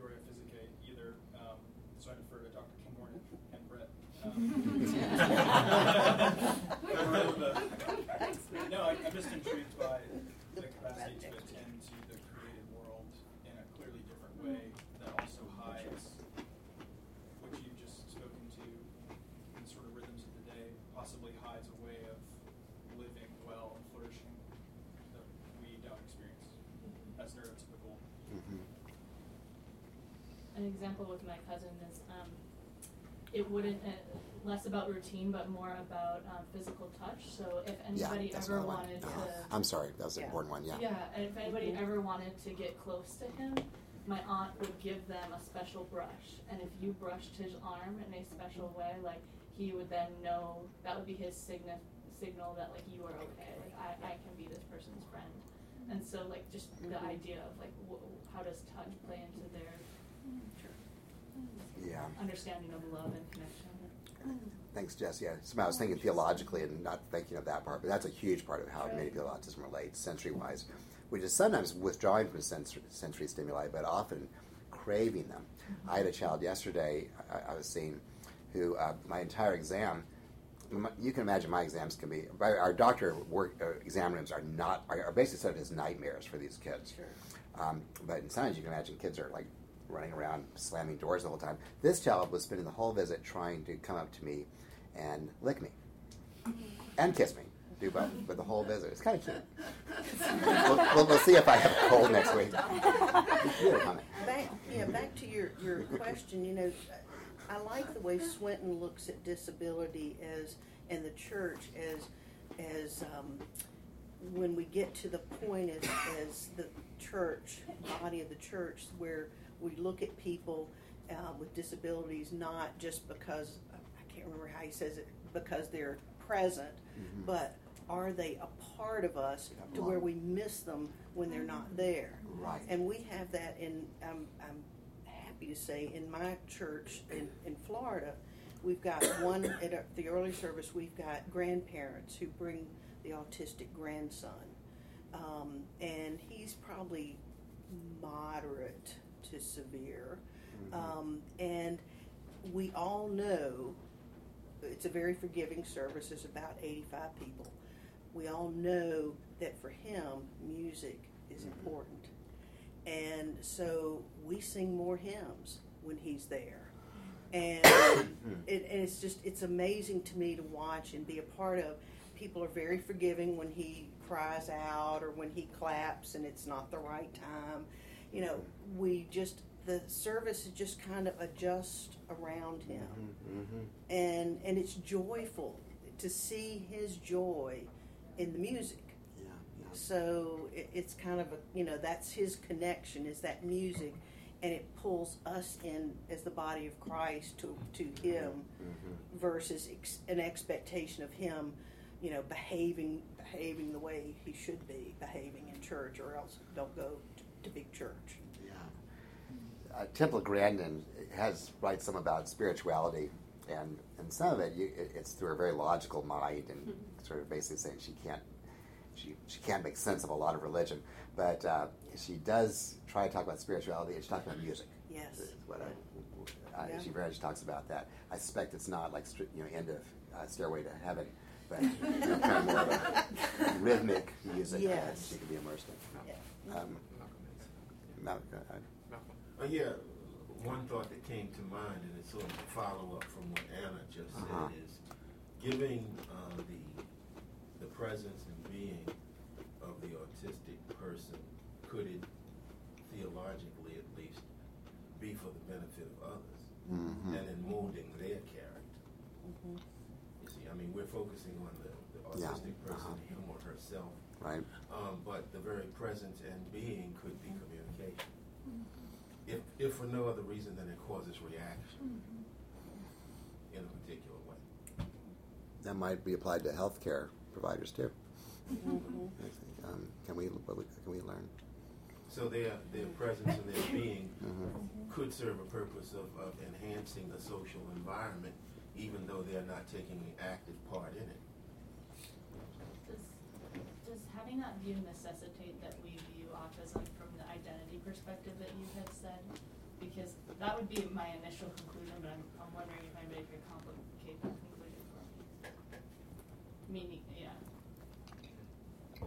theoria physicae either. Um, so I defer to Dr. Kinghorn and Brett. Um, no, I, I'm just intrigued by the capacity to attend to the created world in a clearly different way that also hides what you've just spoken to in sort of rhythms of the day, possibly hides a way of living well and flourishing that we don't experience as neurotypical. Mhm. an example with my cousin is um, it wouldn't uh, less about routine, but more about um, physical touch. So if anybody that's ever wanted Uh-huh. to, I'm sorry, that was an Yeah. important one. Yeah. yeah, and if anybody ever wanted to get close to him, my aunt would give them a special brush, and if you brushed his arm in a special way, like he would then know that would be his signal signal that like you are okay, like I, I can be this person's friend, and so like just the idea of like wh- how does touch play into their Yeah. understanding of love and connection. Thanks, Jess. Yeah, so I was thinking theologically and not thinking of that part, but that's a huge part of how many people autism relate sensory-wise, which is sometimes withdrawing from sensory, sensory stimuli, but often craving them. I had a child yesterday I, I was seeing who uh, my entire exam. my- You can imagine my exams can be. Our doctor work uh, exam rooms are not are, are basically set up as nightmares for these kids. Um, but in science, you can imagine kids are like running around slamming doors the whole time. This child was spending the whole visit trying to come up to me and lick me and kiss me. Do both for the whole visit. It's kind of cute. we'll, we'll, we'll see if I have a cold next week. You had a comment. Back, yeah, back to your, your question, you know, I like the way Swinton looks at disability as, and the church as, as, um, when we get to the point as, as the church, body of the church, where we look at people, uh, with disabilities not just because, I can't remember how he says it, because they're present, Mhm. but are they a part of us to where we miss them when they're not there? Right. And we have that in, I'm, I'm happy to say, in my church in, in Florida, we've got one, at our- the early service, we've got grandparents who bring the autistic grandson. Um, and he's probably moderate to severe. Mm-hmm. Um, and we all know it's a very forgiving service. There's about 85 people. We all know that for him, music is mm-hmm. important. And so we sing more hymns when he's there. And, hmm. it, and it's just, it's amazing to me to watch and be a part of. People are very forgiving when he cries out or when he claps and it's not the right time. You know, we just, the service is just kind of adjust around him Mhm. and and it's joyful to see his joy in the music. Yeah, yeah. So it, it's kind of a you know that's his connection is that music, and it pulls us in as the body of Christ to to him Mhm. versus ex, an expectation of him, you know, behaving behaving the way he should be behaving in church, or else don't go to, big church. Yeah. Uh, Temple Grandin has writes some about spirituality, and and some of it, you, it it's through a very logical mind, and sort of basically saying she can't she she can't make sense of a lot of religion, but uh, she does try to talk about spirituality, and she talks about music. Yes. What I, I, Yeah. She very much talks about that. I suspect it's not like you know end of uh, Stairway to Heaven, but kind of more of a rhythmic music that Yes. she could be immersed in. Yeah. Um, Mal- uh, Uh, yeah, one thought that came to mind, and it's sort of a follow-up from what Anna just Uh-huh. said, is giving uh, the the presence and being of the autistic person could it theologically at least be for the benefit of others Mhm. and in molding their character. Mhm. You see, I mean, we're focusing on the, the Yeah, autistic person, uh-huh. him or herself, right. um, but the very presence and being could be communication. If, if for no other reason than it causes reaction in a particular way. That might be applied to healthcare providers too. Mhm. I think. Um, can we can we learn? So their, their presence and their being Mhm. could serve a purpose of, of enhancing the social environment, even though they're not taking an active part in it. Does, does having that view necessitate that we view autism from the identity perspective that you had said? Because that would be my initial conclusion, but I'm, I'm wondering if anybody could complicate that conclusion for me. Meaning, yeah.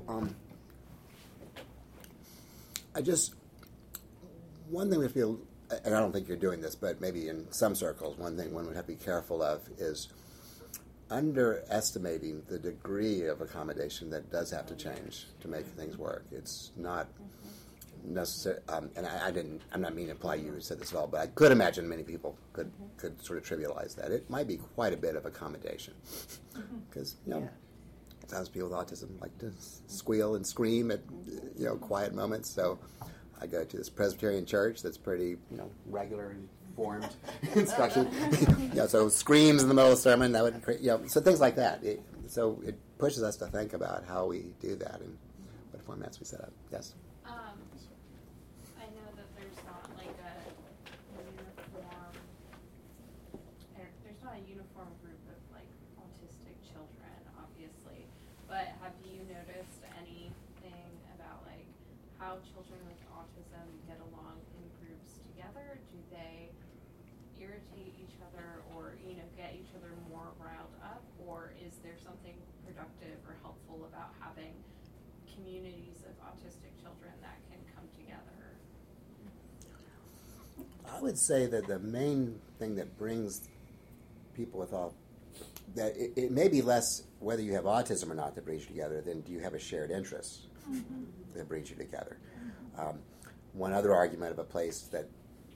Um, I just one thing we feel, and I don't think you're doing this, but maybe in some circles, one thing one would have to be careful of is underestimating the degree of accommodation that does have to change to make things work. It's not necessarily, um, and I, I didn't. I'm not meaning to imply you said this at all, but I could imagine many people could could sort of trivialize that. It might be quite a bit of accommodation because you know. Yeah. Sometimes people with autism like to squeal and scream at you know quiet moments. So I go to this Presbyterian church that's pretty you know regular and formed instruction. know, so screams in the middle of the sermon that would create you know so things like that. It, so it pushes us to think about how we do that and what formats we set up. Yes. Um, I know that there's not like a uniform, there- there's not a uniform group of like autistic children, obviously. But have you noticed anything about like how children with autism get along in groups together? Do they irritate each other or, you know, get each other more riled up? Or is there something productive or helpful about having communities of autistic children that can come together? I would say that the main thing that brings people with all that it, it may be less whether you have autism or not that brings you together than do you have a shared interest that brings you together. Um, one other argument of a place that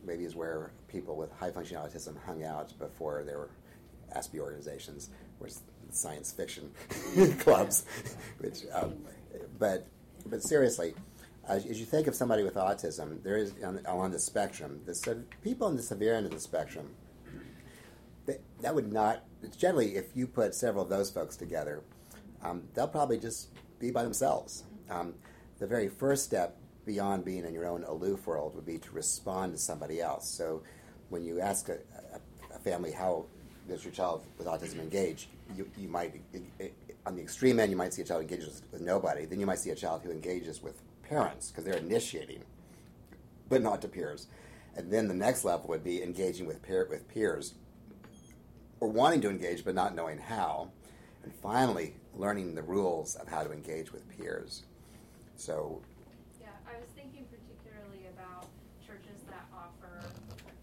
maybe is where people with high functioning autism hung out before there were Aspie organizations, was science fiction clubs, which um, but but seriously, as, you think of somebody with autism, there is on, the spectrum, the sev- people on the severe end of the spectrum, that, that would not. Generally, if you put several of those folks together, um, they'll probably just be by themselves. Um, the very first step beyond being in your own aloof world would be to respond to somebody else. So, when you ask a, a, a family how does your child with autism engage, you, you might, on the extreme end, you might see a child engages with, nobody. Then you might see a child who engages with parents because they're initiating, but not to peers. And then the next level would be engaging with peer, with peers, or wanting to engage but not knowing how. And finally, learning the rules of how to engage with peers. So Yeah, I was thinking particularly about churches that offer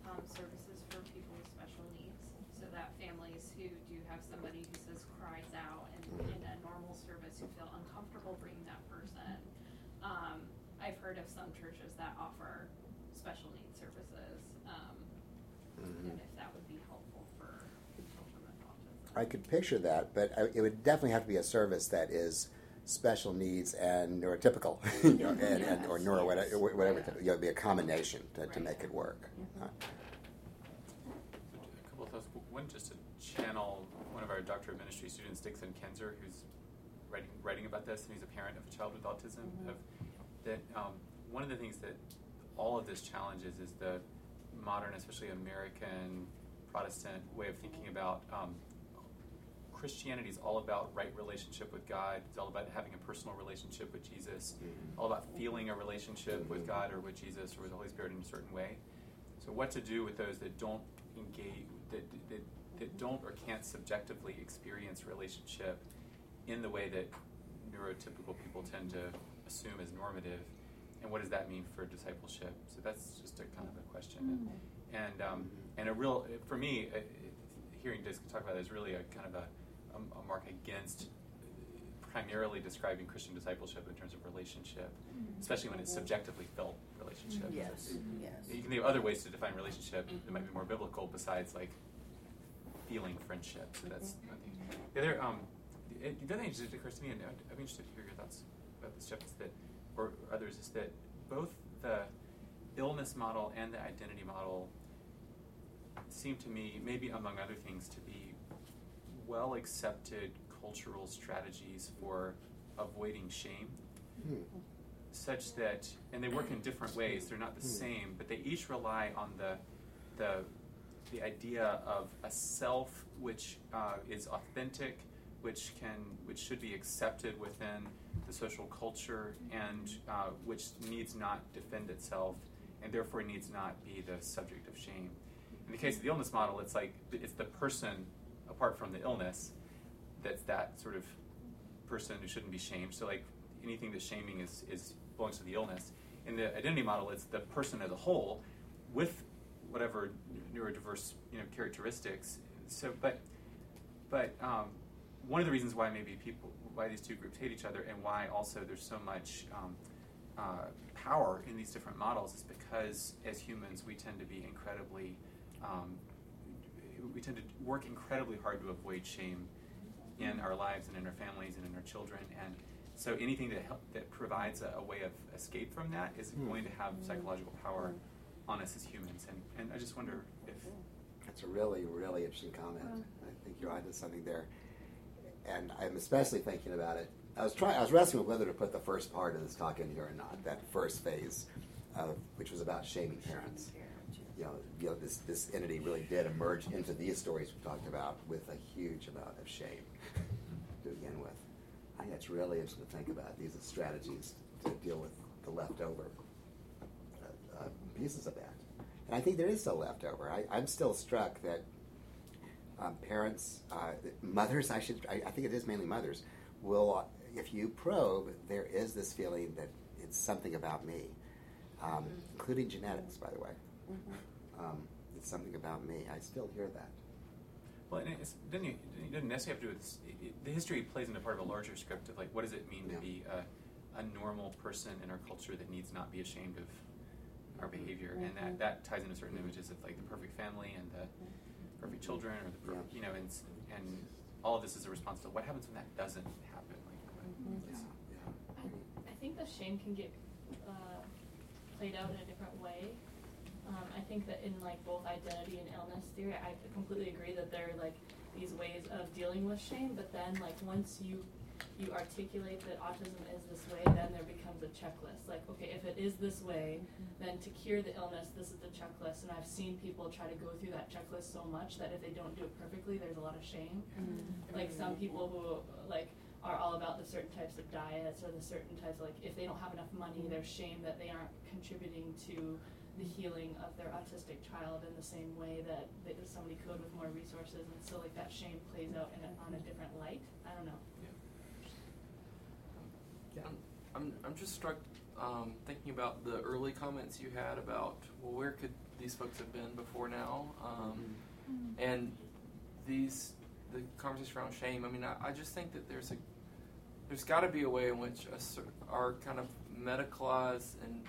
um, services for people with special needs. So that families who do have somebody who says cries out and in a normal service who feel uncomfortable bringing that person. Um, I've heard of some churches that offer special needs services. Um, Mhm. And if that would be helpful for children with autism. I could picture that, but it would definitely have to be a service that is special needs and neurotypical, you know, and, and, or neuro whatever, whatever you know, it'd be a combination to, to make it work. Uh, A couple of thoughts. One, just to channel one of our doctor of ministry students, Dixon Kenzer, who's writing writing about this, and he's a parent of a child with autism. Of that, um, one of the things that all of this challenges is the modern, especially American Protestant way of thinking about um, Christianity is all about right relationship with God. It's all about having a personal relationship with Jesus. All about feeling a relationship with God or with Jesus or with the Holy Spirit in a certain way. So, what to do with those that don't engage, that, that, that don't or can't subjectively experience relationship in the way that neurotypical people tend to assume as normative, and what does that mean for discipleship? So that's just a kind of a question, and and, um, and a real for me, uh, hearing Disc talk about it is really a kind of a, a, a mark against primarily describing Christian discipleship in terms of relationship, mm-hmm. especially when it's mm-hmm. subjectively felt relationship. Mm-hmm. Yes, yes. You can think of other ways to define relationship that might be more biblical besides like feeling friendship. So that's one thing. The other, um, the the other thing that occurs to me, and I'd, I'd be interested to hear your thoughts about this, Jeff, is that, or others, is that both the illness model and the identity model seem to me, maybe among other things, to be well accepted cultural strategies for avoiding shame Hmm. such that, and they work in different ways. They're not the same, but they each rely on the the the idea of a self which uh, is authentic, which can which should be accepted within the social culture, and uh, which needs not defend itself, and therefore needs not be the subject of shame. In the case of the illness model, it's like it's the person apart from the illness that's that sort of person who shouldn't be shamed. So like anything that's shaming is, is belongs to the illness. In the identity model, it's the person as a whole with whatever neurodiverse you know characteristics. So, but but um, one of the reasons why maybe people why these two groups hate each other and why also there's so much um, uh, power in these different models is because as humans we tend to be incredibly um, we tend to work incredibly hard to avoid shame in our lives and in our families and in our children and so anything that help, that provides a, a way of escape from that is Hmm. going to have psychological power on us as humans and, and I just wonder if That's a really, really interesting comment. I think you're onto something there. And I'm especially thinking about it. I was trying. I was wrestling with whether to put the first part of this talk in here or not. That first phase, of, which was about shaming parents. You know, you know, this this entity really did emerge into these stories we talked about with a huge amount of shame to begin with. I think that's really interesting to think about. These are strategies to deal with the leftover uh, uh, pieces of that. And I think there is still leftover. I, I'm still struck that um, parents, uh, mothers, I should, I, I think it is mainly mothers, will, uh, if you probe, there is this feeling that it's something about me, um, including genetics, by the way. Um, it's something about me. I still hear that. Well, and it's, doesn't it, it doesn't necessarily have to do with it, it, the history plays into part of a larger script of like what does it mean Yeah. to be a, a normal person in our culture that needs not be ashamed of our behavior, and that that ties into certain images of like the perfect family and the perfect children, or the per, Yeah. you know, and and all of this is a response to what happens when that doesn't happen. Like, Yeah, it's- yeah. I, I think the shame can get uh, played out in a different way. Um, I think that in like both identity and illness theory, I completely agree that there are like these ways of dealing with shame. But then like once you you articulate that autism is this way, then there becomes a checklist. Like okay, if it is this way, mm-hmm. then to cure the illness, this is the checklist. And I've seen people try to go through that checklist so much that if they don't do it perfectly, there's a lot of shame. Mm-hmm. Like some people who like are all about the certain types of diets or the certain types of, like if they don't have enough money mm-hmm. there's shame that they aren't contributing to the healing of their autistic child in the same way that, that somebody could with more resources and so like that shame plays out in a, on a different light? I don't know. Yeah, I'm, I'm, I'm just struck um, thinking about the early comments you had about, well, where could these folks have been before now? Um, and these, the conversation around shame, I mean, I, I just think that there's a, there's got to be a way in which a, cer- our kind of medicalized and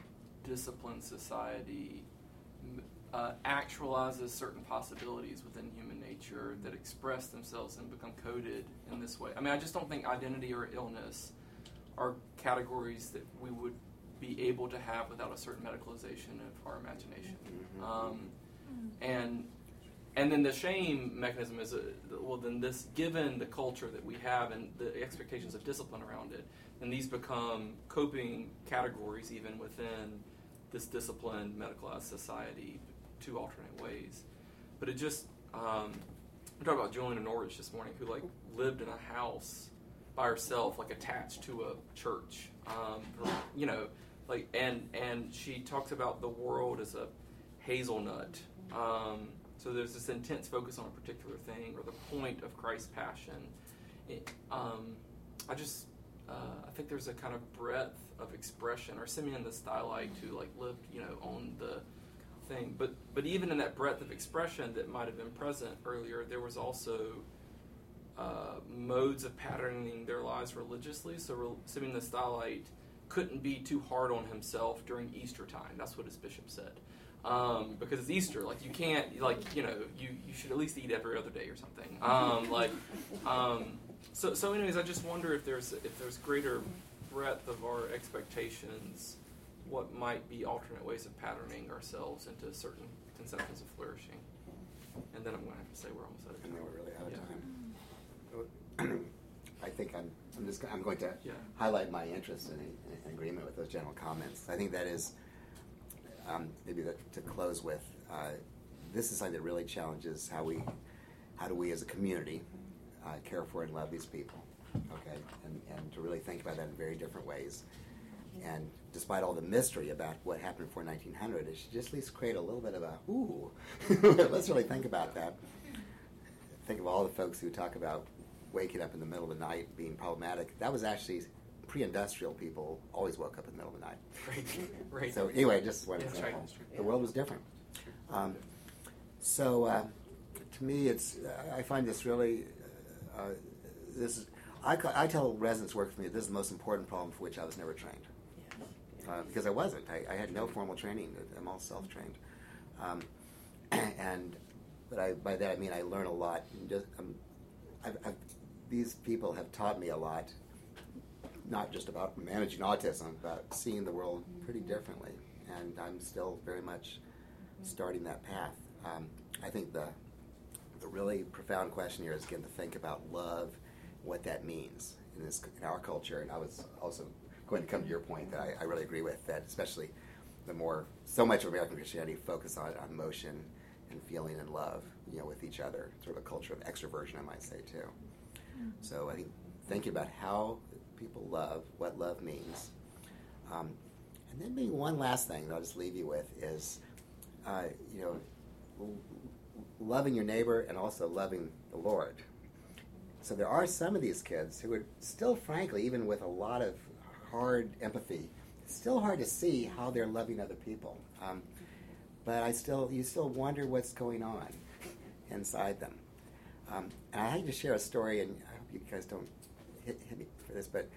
disciplined society uh, actualizes certain possibilities within human nature that express themselves and become coded in this way. I mean, I just don't think identity or illness are categories that we would be able to have without a certain medicalization of our imagination. Mhm. Um, and and then the shame mechanism is a well. Then this, given the culture that we have and the expectations of discipline around it, then these become coping categories even within this disciplined medicalized society, two alternate ways. But it just um, we talked about Julian in Norwich this morning, who like lived in a house by herself, like attached to a church. Um, you know, like and and she talks about the world as a hazelnut. Um, so there's this intense focus on a particular thing or the point of Christ's passion. It, um, I just uh, I think there's a kind of breadth of expression. Or Simeon the Stylite who like lived you know on the thing, but but even in that breadth of expression that might have been present earlier, there was also uh, modes of patterning their lives religiously. So re- Simeon the Stylite couldn't be too hard on himself during Easter time. That's what his bishop said. Um, because it's Easter, like you can't, like you know, you, you should at least eat every other day or something. Um, like, um, so so anyways, I just wonder if there's if there's greater breadth of our expectations, what might be alternate ways of patterning ourselves into certain conceptions of flourishing. And then I'm going to have to say we're almost out of time. And then we're really out of Yeah. time. I think I'm, I'm just I'm going to Yeah. highlight my interest in, in agreement with those general comments. I think that is um, maybe the, to close with. Uh, this is something that really challenges how we how do we as a community uh, care for and love these people, okay, and and to really think about that in very different ways. And despite all the mystery about what happened before 1900, it should just at least create a little bit of a ooh. Let's really think about that. Think of all the folks who talk about waking up in the middle of the night being problematic. That was actually pre-industrial people always woke up in the middle of the night. Right. Right. So anyway, just one that's right. example. That's. The world was different. Um, so uh, to me, it's I find this really uh, this is I, I tell residents work for me this is the most important problem for which I was never trained. uh, because I wasn't. I, I had no formal training. I'm all self-trained, um, and but I, by that I mean I learn a lot. And Just, um, I've, I've, these people have taught me a lot, not just about managing autism, but seeing the world pretty differently. And I'm still very much starting that path. Um, I think the the really profound question here is again to think about love, what that means in this in our culture. And I was also going to come to your point that I, I really agree with that, especially the more so much of American Christianity focus on, on emotion and feeling and love, you know, with each other, sort of a culture of extroversion, I might say too. So I think thinking about how people love, what love means, um, and then maybe one last thing that I'll just leave you with is, uh, you know, loving your neighbor and also loving the Lord. So there are some of these kids who are still, frankly, even with a lot of hard empathy, still hard to see how they're loving other people. Um, but I still, you still wonder what's going on inside them. Um, and I had to share a story, and I hope you guys don't hit, hit me for this, but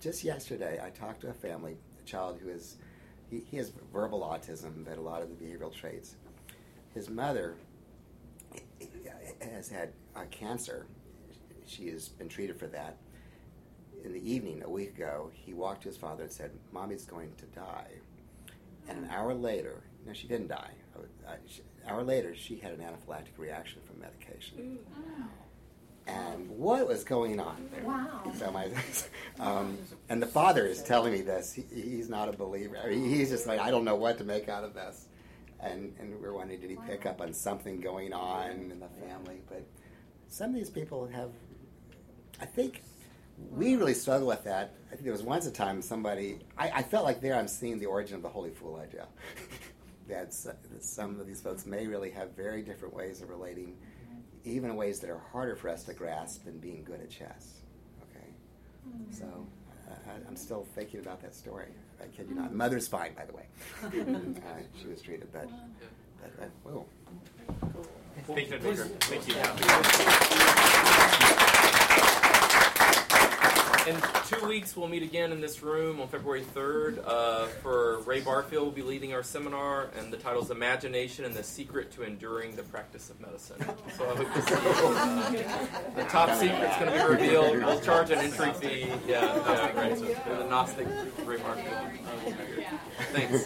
just yesterday I talked to a family, a child who is, he, he has verbal autism, but a lot of the behavioral traits. His mother has had uh, cancer. She has been treated for that. In the evening, a week ago, he walked to his father and said, Mommy's going to die. And an hour later, no, she didn't die. An hour later, she had an anaphylactic reaction from medication. And what was going on there? Wow. So my, um, and the father is telling me this. He, he's not a believer. I mean, he's just like, I don't know what to make out of this. And, and we're did he pick up on something going on in the family? But some of these people have, I think, we really struggle with that. I think there was once a time somebody, I, I felt like there I'm seeing the origin of the holy fool idea. that, some of these folks may really have very different ways of relating, even in ways that are harder for us to grasp than being good at chess. Okay? So I- I'm still thinking about that story. I kid you not. The mother's fine, by the way. uh, she was treated, but, but uh, whoa. Thank you, Dr. Baker. Thank you. In two weeks, we'll meet again in this room on February 3rd. Uh, for Ray Barfield will be leading our seminar, and the title is Imagination and the Secret to Enduring the Practice of Medicine. So I hope to see you. Uh, the top secret's going to be revealed. We'll charge an entry fee. Yeah, yeah, great. So, the Gnostic Ray Barfield. Thanks.